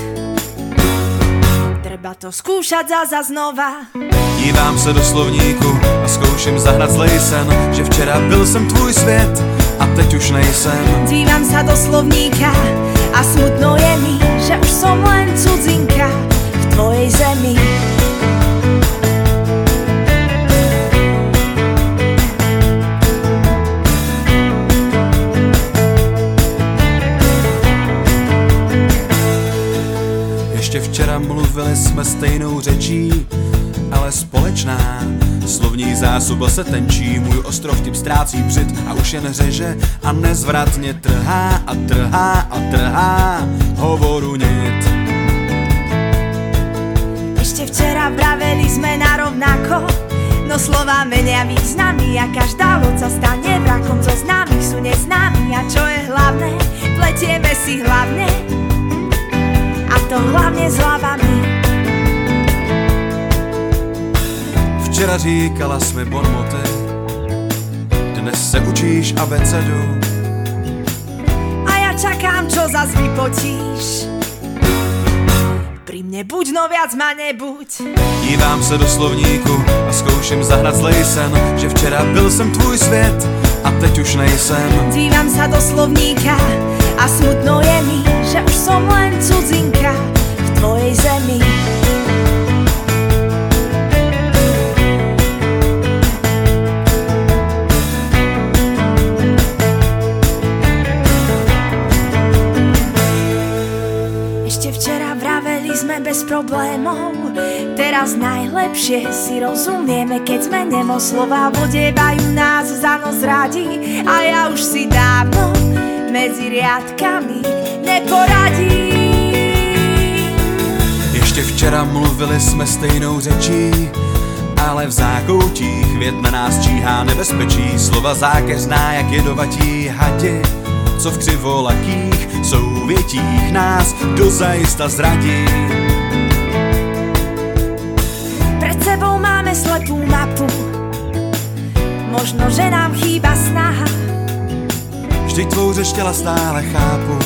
Treba to skúšať za znova. Dívám se do slovníku a zkouším zahrát zlej sen Že včera byl jsem tvůj svět a teď už nejsem. Dívam sa do slovníka a smutno je mi, že už som len cudzinka tvojej zemi. Ještě včera mluvili jsme stejnou řečí, ale společná Slovní zásoba se tenčí, můj ostrov tip ztrácí břit a už jen řeže a nezvratně trhá a trhá a trhá hovoru nit. Včera vraveli sme na rovnako, no slova menia významy a každá loď sa stane vrakom, zo známych sú neznámi a čo je hlavné, pletieme si hlavne a to hlavne s hlavami. Včera říkala jsme bonmoty, dnes se učíš abecedu. A ja čakám, čo zas vypotíš. Pri mne buď, no viac ma nebuď. Dívám se do slovníku a zkouším zahrát zlej sen, že včera byl jsem tvůj svět a teď už nejsem. Dívam sa do slovníka a smutno je mi, že už som len cudzinka v tvojej zemi. Sme bez problémov. Teraz najlepšie si rozumieme Keď sme nemo slova Vodevajú nás za nos radi. A ja už si dávno medzi riadkami neporadím. Ještě včera mluvili jsme stejnou řečí, ale v zákoutích věd na nás číhá nebezpečí. Slova zákeřná jak jedovatí hadi, co v křivolakých souvětích nás dozajista zradí. Pred sebou máme slepú mapu. Možno, že nám chýba snaha. Vždyť tvou řeč těla stále chápu,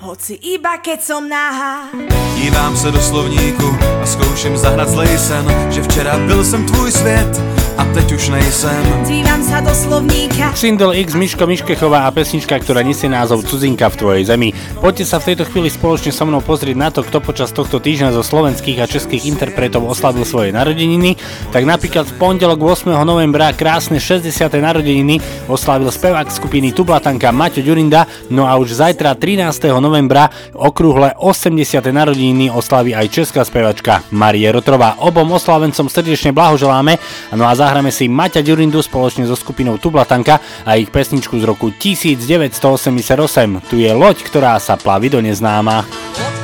Hoci iba keď som nahá Dívám se do slovníku a zkouším zahrát zlej sen, že včera byl jsem tvůj svět teď už nejsem. Dívam sa do slovníka Single X Miško Miškechová a pesnička, ktorá nesie názov Cudzinka v tvojej zemi. Poďte sa v tejto chvíli spoločne so mnou pozrieť na to, kto počas tohto týždňa zo slovenských a českých interpretov oslavil svoje narodeniny. Tak napríklad v pondelok 8. novembra krásne 60. narodeniny oslavil spevák skupiny Tublatanka Maťo Ďurinda, no a už zajtra 13. novembra okrúhle 80. narodeniny oslaví aj česká spevačka Marie Rotrová. Obom oslavencom srdečne blahoželáme, no a zahráme si Maťa Ďurindu spoločne so skupinou Tublatanka a ich pesničku z roku 1988. Tu je loď, ktorá sa plaví do neznáma.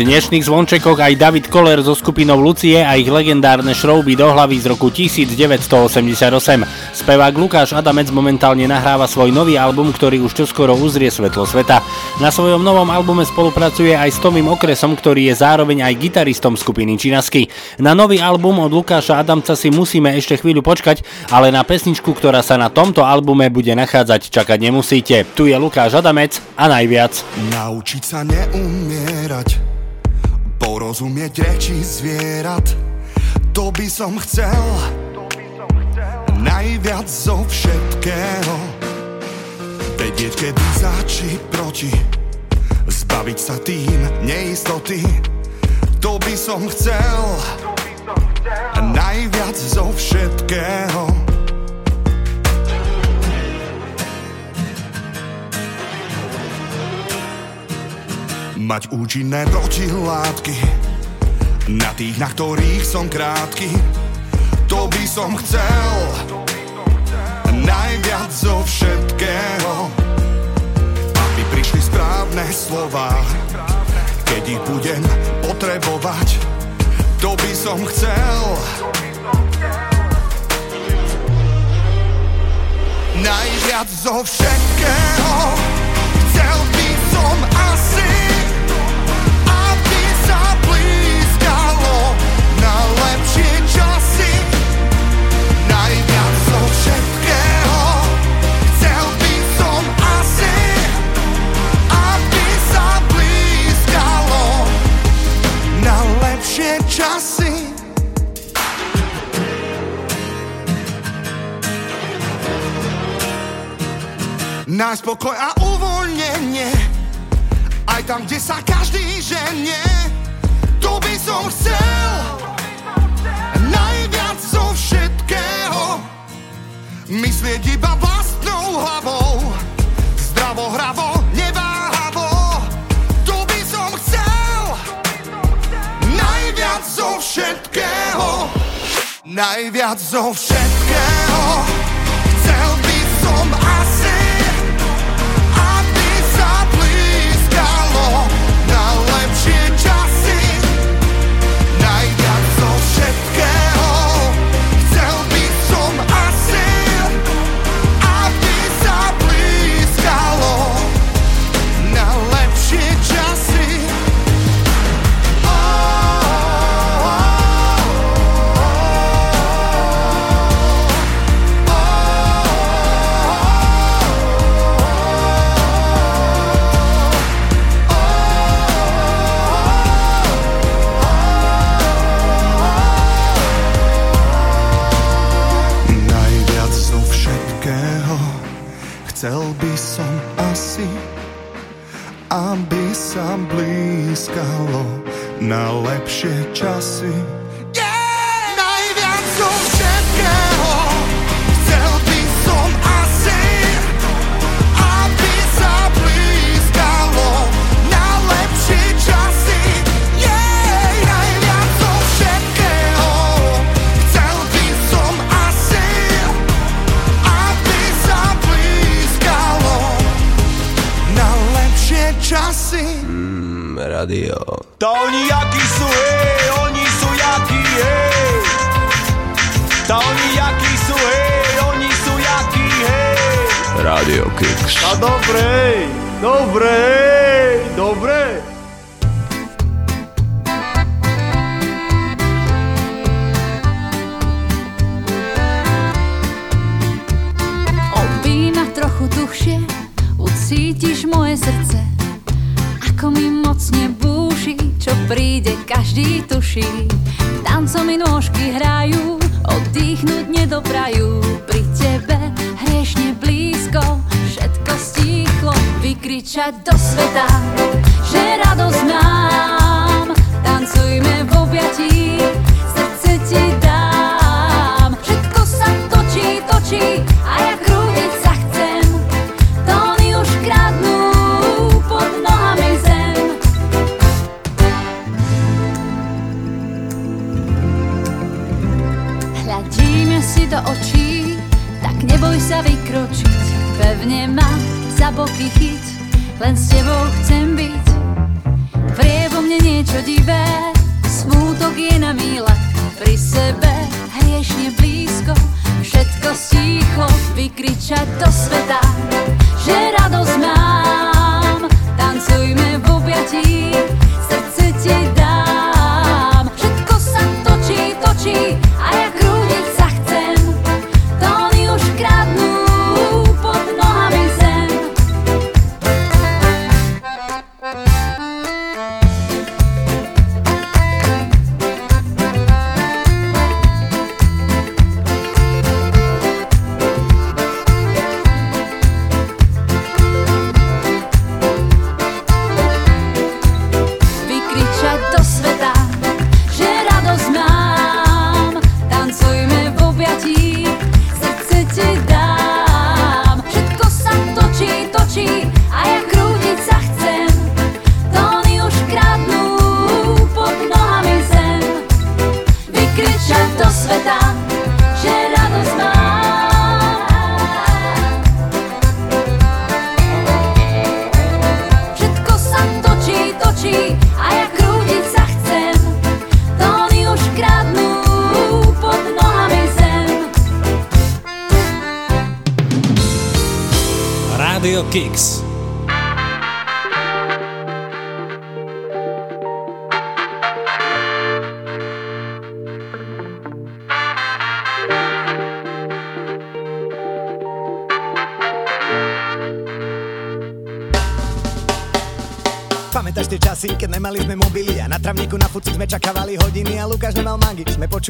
Dnešných zvončekoch aj David Koller so skupinou Lucie a ich legendárne šrouby do hlavy z roku 1988. Spevák Lukáš Adamec momentálne nahráva svoj nový album, ktorý už čoskoro uzrie svetlo sveta. Na svojom novom albume spolupracuje aj s Tomým Okresom, ktorý je zároveň aj gitaristom skupiny Činasky. Na nový album od Lukáša Adamca si musíme ešte chvíľu počkať, ale na pesničku, ktorá sa na tomto albume bude nachádzať, čakať nemusíte. Tu je Lukáš Adamec a najviac. Naučiť sa neumierať Porozumieť reči zvierat? To by som chcel. Najviac zo všetkého. Vedieť, kedy za či proti. Zbaviť sa tým neistoty. To by som chcel. Najviac zo všetkého Mať účinné protilátky. Na tých, na ktorých som krátky To by som chcel. Najviac zo všetkého Aby prišli správne slova. Keď ich budem potrebovať To by som chcel. Najviac zo všetkého Chcel by som asi Nájsť spokoj a uvoľnenie. Aj tam, kde sa každý ženie. Tu by som chcel. Najviac zo všetkého. Myslieť iba vlastnou hlavou. Zdravo, hravo, neváhavo. Tu by som chcel. Najviac zo všetkého. Najviac zo všetkého. na lepšie časy. radio. To oni jakí sú, hej, oni sú jakí, hej. To oni jakí sú, hej, oni sú jakí, hej. Radio Kicks. A dobre, dobre, dobre. duší. Tancom mi nôžky hrajú, oddychnúť nedoprajú. Pri tebe hriešne blízko, všetko stíchlo, vykričať do sveta.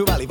Valley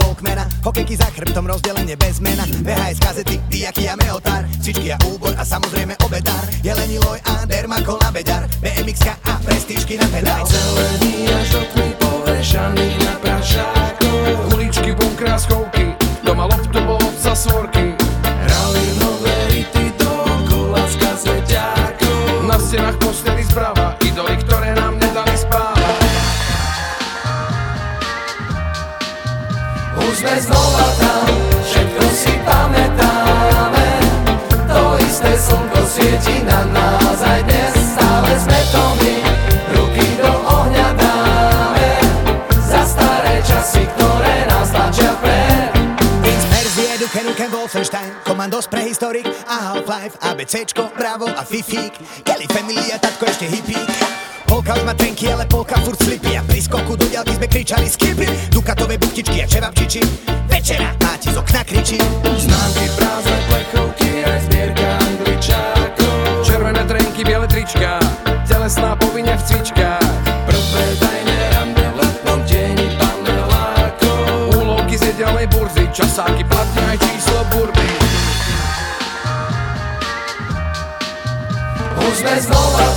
sme znova tam, všetko si pamätáme. To isté slnko svieti na nás aj dnes Stále sme to my, ruky do ohňa dáme Za staré časy, ktoré nás tlačia Duke Nukem, Wolfenstein Komandos, Prehistorik a Half-Life ABCčko, Bravo a Fifík. Kelly Family a tatko ešte hippík Polka už má trenky, ale polka furt slipy. A pri skoku do ďalky sme kričali skipy. Dukatové buktičky a čevapčiči Večera máti z okna kričí Známky, prázdne plechovky, aj zbierka angličákov. Červené trenky, biele trička, telesná povinne v cvičkách. Prvé tajné rande v letnom deni panelákov. Úlovky z nedelnej burzy, časáky, platne aj číslo burby Už sme znova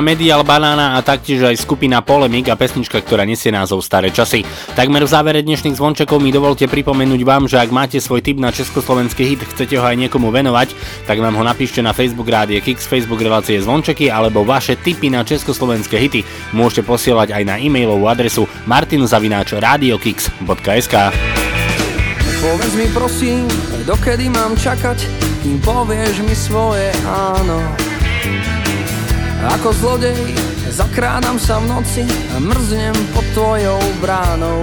Skupina Medial Banana a taktiež aj skupina Polemik a pesnička, ktorá nesie názov Staré časy. Takmer v závere dnešných zvončekov mi dovolte pripomenúť vám, že ak máte svoj tip na československý hit, chcete ho aj niekomu venovať, tak nám ho napíšte na Facebook Rádie Kix, Facebook relácie zvončeky alebo vaše tipy na československé hity môžete posielať aj na e-mailovú adresu martinzavináč.radiokix.sk Povedz mi prosím, dokedy mám čakať, kým povieš mi svoje áno. Ako zlodej zakrádam sa v noci a mrznem pod tvojou bránou.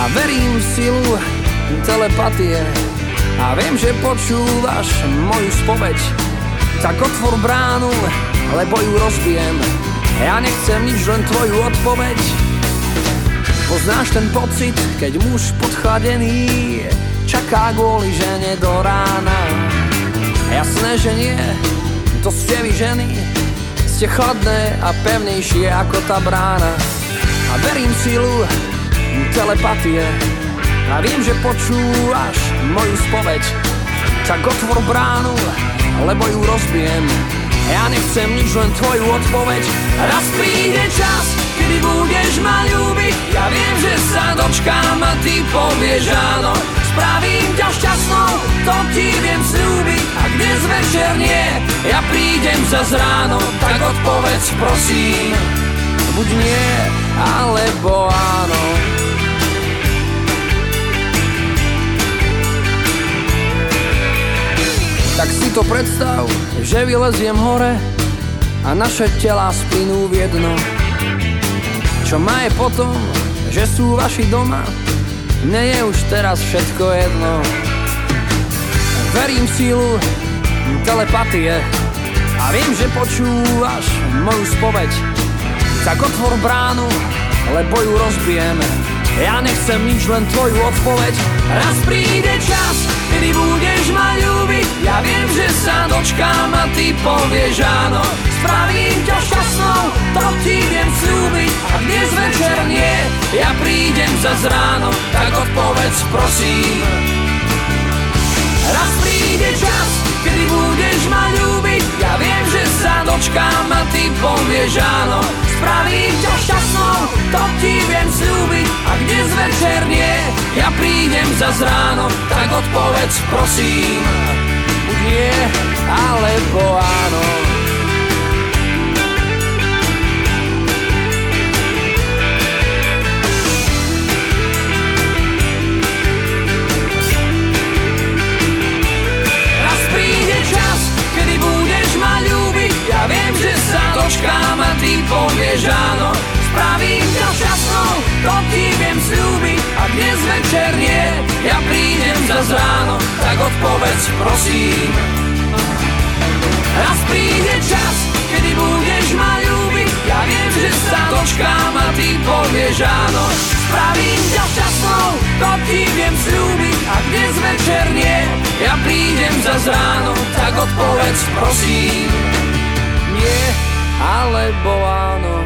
A verím v silu telepatie a viem, že počúvaš moju spoveď. Tak otvor bránu, lebo ju rozbijem. Ja nechcem nič, len tvoju odpoveď. Poznáš ten pocit, keď muž podchladený čaká kvôli žene do rána. Jasné, že nie, to ste vy ženy, ste chladné a pevnejšie ako tá brána. A verím silu telepatie a viem, že počúvaš moju spoveď. Tak otvor bránu, lebo ju rozbijem. Ja nechcem nič, len tvoju odpoveď. Raz príde čas, kedy budeš ma ľúbiť. Ja viem, že sa dočkám a ty povieš áno. Spravím ťa šťastnou, to ti viem slúbiť. A dnes večer nie, ja prídem za ráno. Tak odpovedz prosím, buď nie, alebo áno. Tak si to predstav, že vyleziem hore a naše telá splynú v jedno. Čo ma je potom, že sú vaši doma, mne je už teraz všetko jedno. Verím v sílu telepatie a viem, že počúvaš moju spoveď. Tak otvor bránu, lebo ju rozbijeme. Ja nechcem nič, len tvoju odpoveď. Raz príde čas, kedy budeš ma ľúbiť. Ja viem, že sa dočkám a ty povieš áno. Spravím ťa šťastnou, to ti viem slúbiť. A dnes večer nie, ja prídem za ráno, tak odpovedz prosím. Raz príde čas, kedy budeš ma ľúbiť. Ja viem, že sa dočkám a ty povieš áno. Spravím ťa šťastnou, to ti viem slúbiť. A dnes večer nie, ja prídem za ráno Tak odpovedz prosím. Buď nie, alebo áno dočkám a ty povieš áno. Spravím ťa šťastnou, to ti viem slúbiť. A dnes večer nie, ja prídem za ráno. Tak odpovedz prosím. Raz príde čas, kedy budeš ma ľúbiť. Ja viem, že sa dočkám a ty povieš áno. Spravím ťa šťastnou, to ti viem slúbiť. A dnes večer nie, ja prídem za ráno. Tak odpovedz prosím. Nie, alebo áno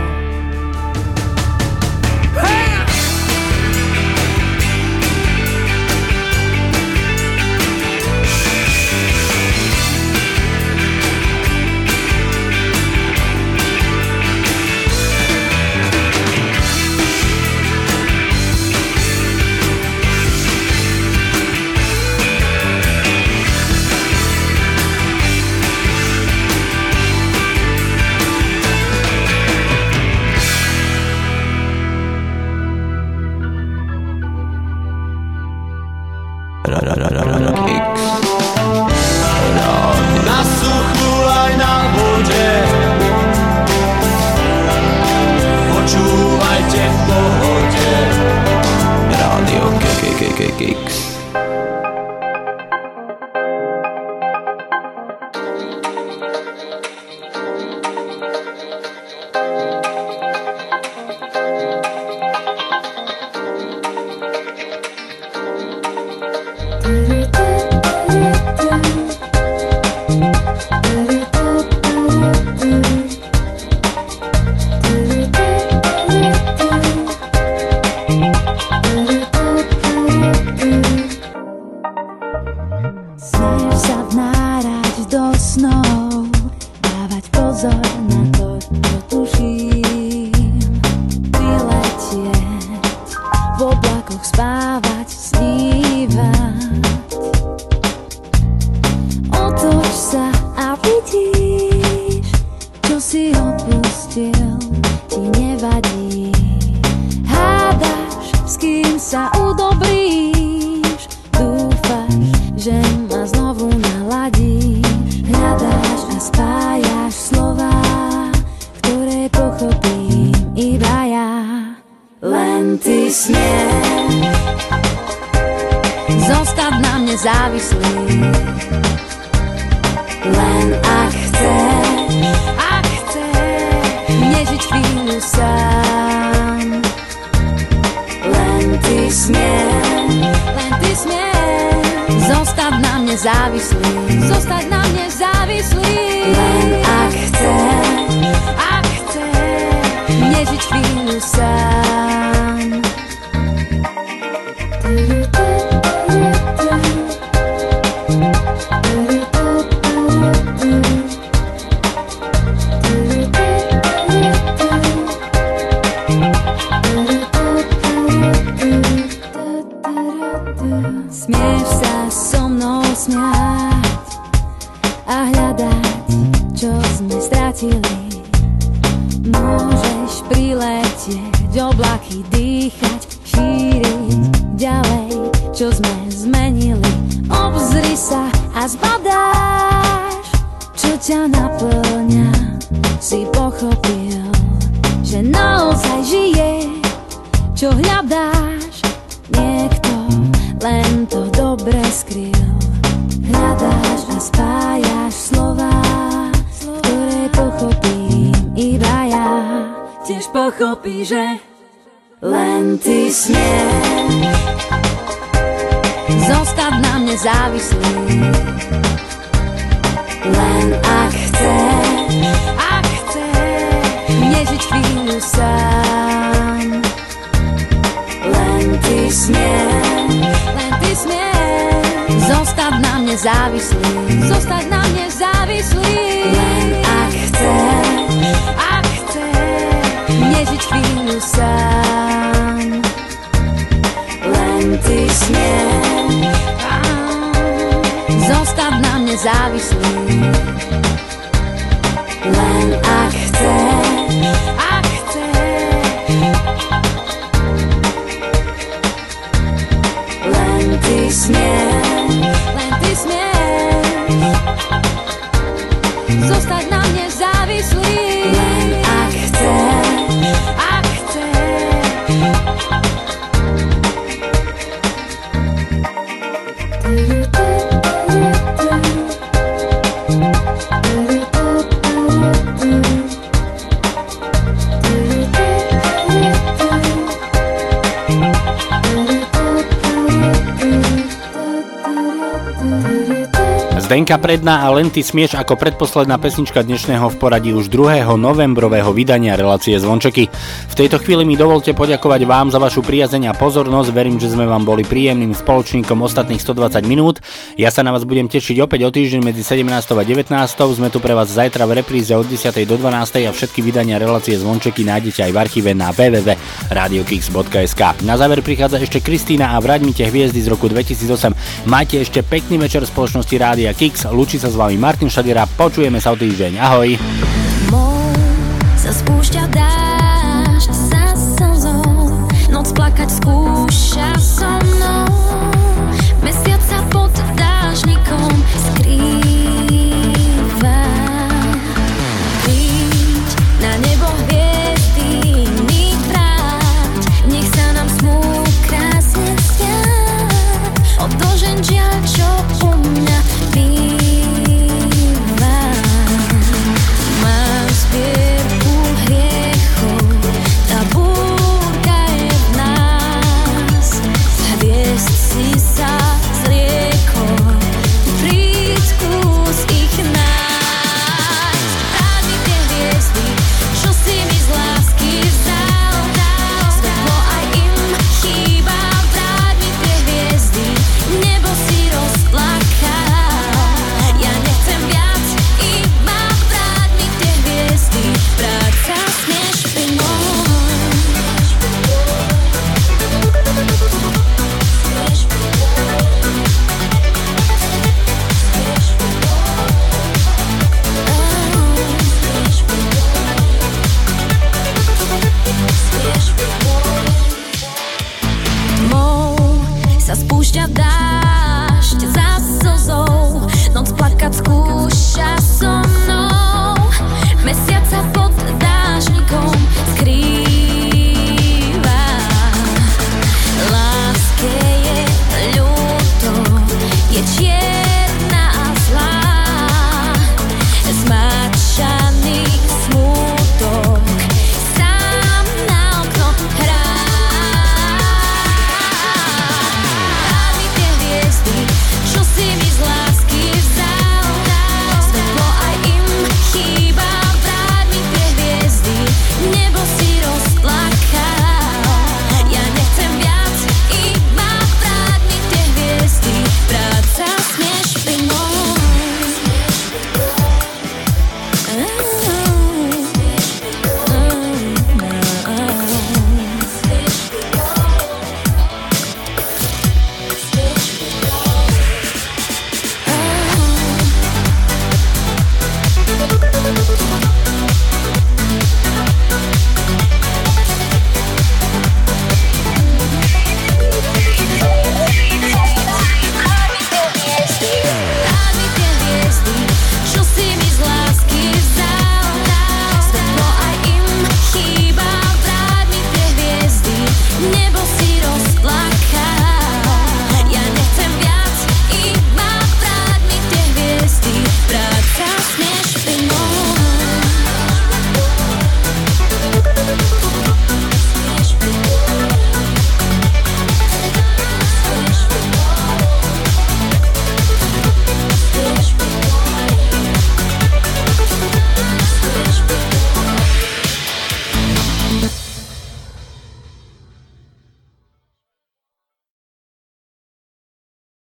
Zdenka Predná a len ty smieš ako predposledná pesnička dnešného v poradí už 2. novembrového vydania relácie Zvončeky. V tejto chvíli mi dovolte poďakovať vám za vašu priazeň a pozornosť. Verím, že sme vám boli príjemným spoločníkom ostatných 120 minút. Ja sa na vás budem tešiť opäť o týždeň medzi 17. a 19. Sme tu pre vás zajtra v repríze od 10. do 12. a všetky vydania relácie Zvončeky nájdete aj v archíve na www.radiokix.sk. Na záver prichádza ešte Kristýna a Vraďmite hviezdy z roku 2008. Majte ešte pekný večer spoločnosti Rádia Kix. Lúči sa s vami Martin Šadira. Počujeme sa o týždeň. Ahoj. Spúšťa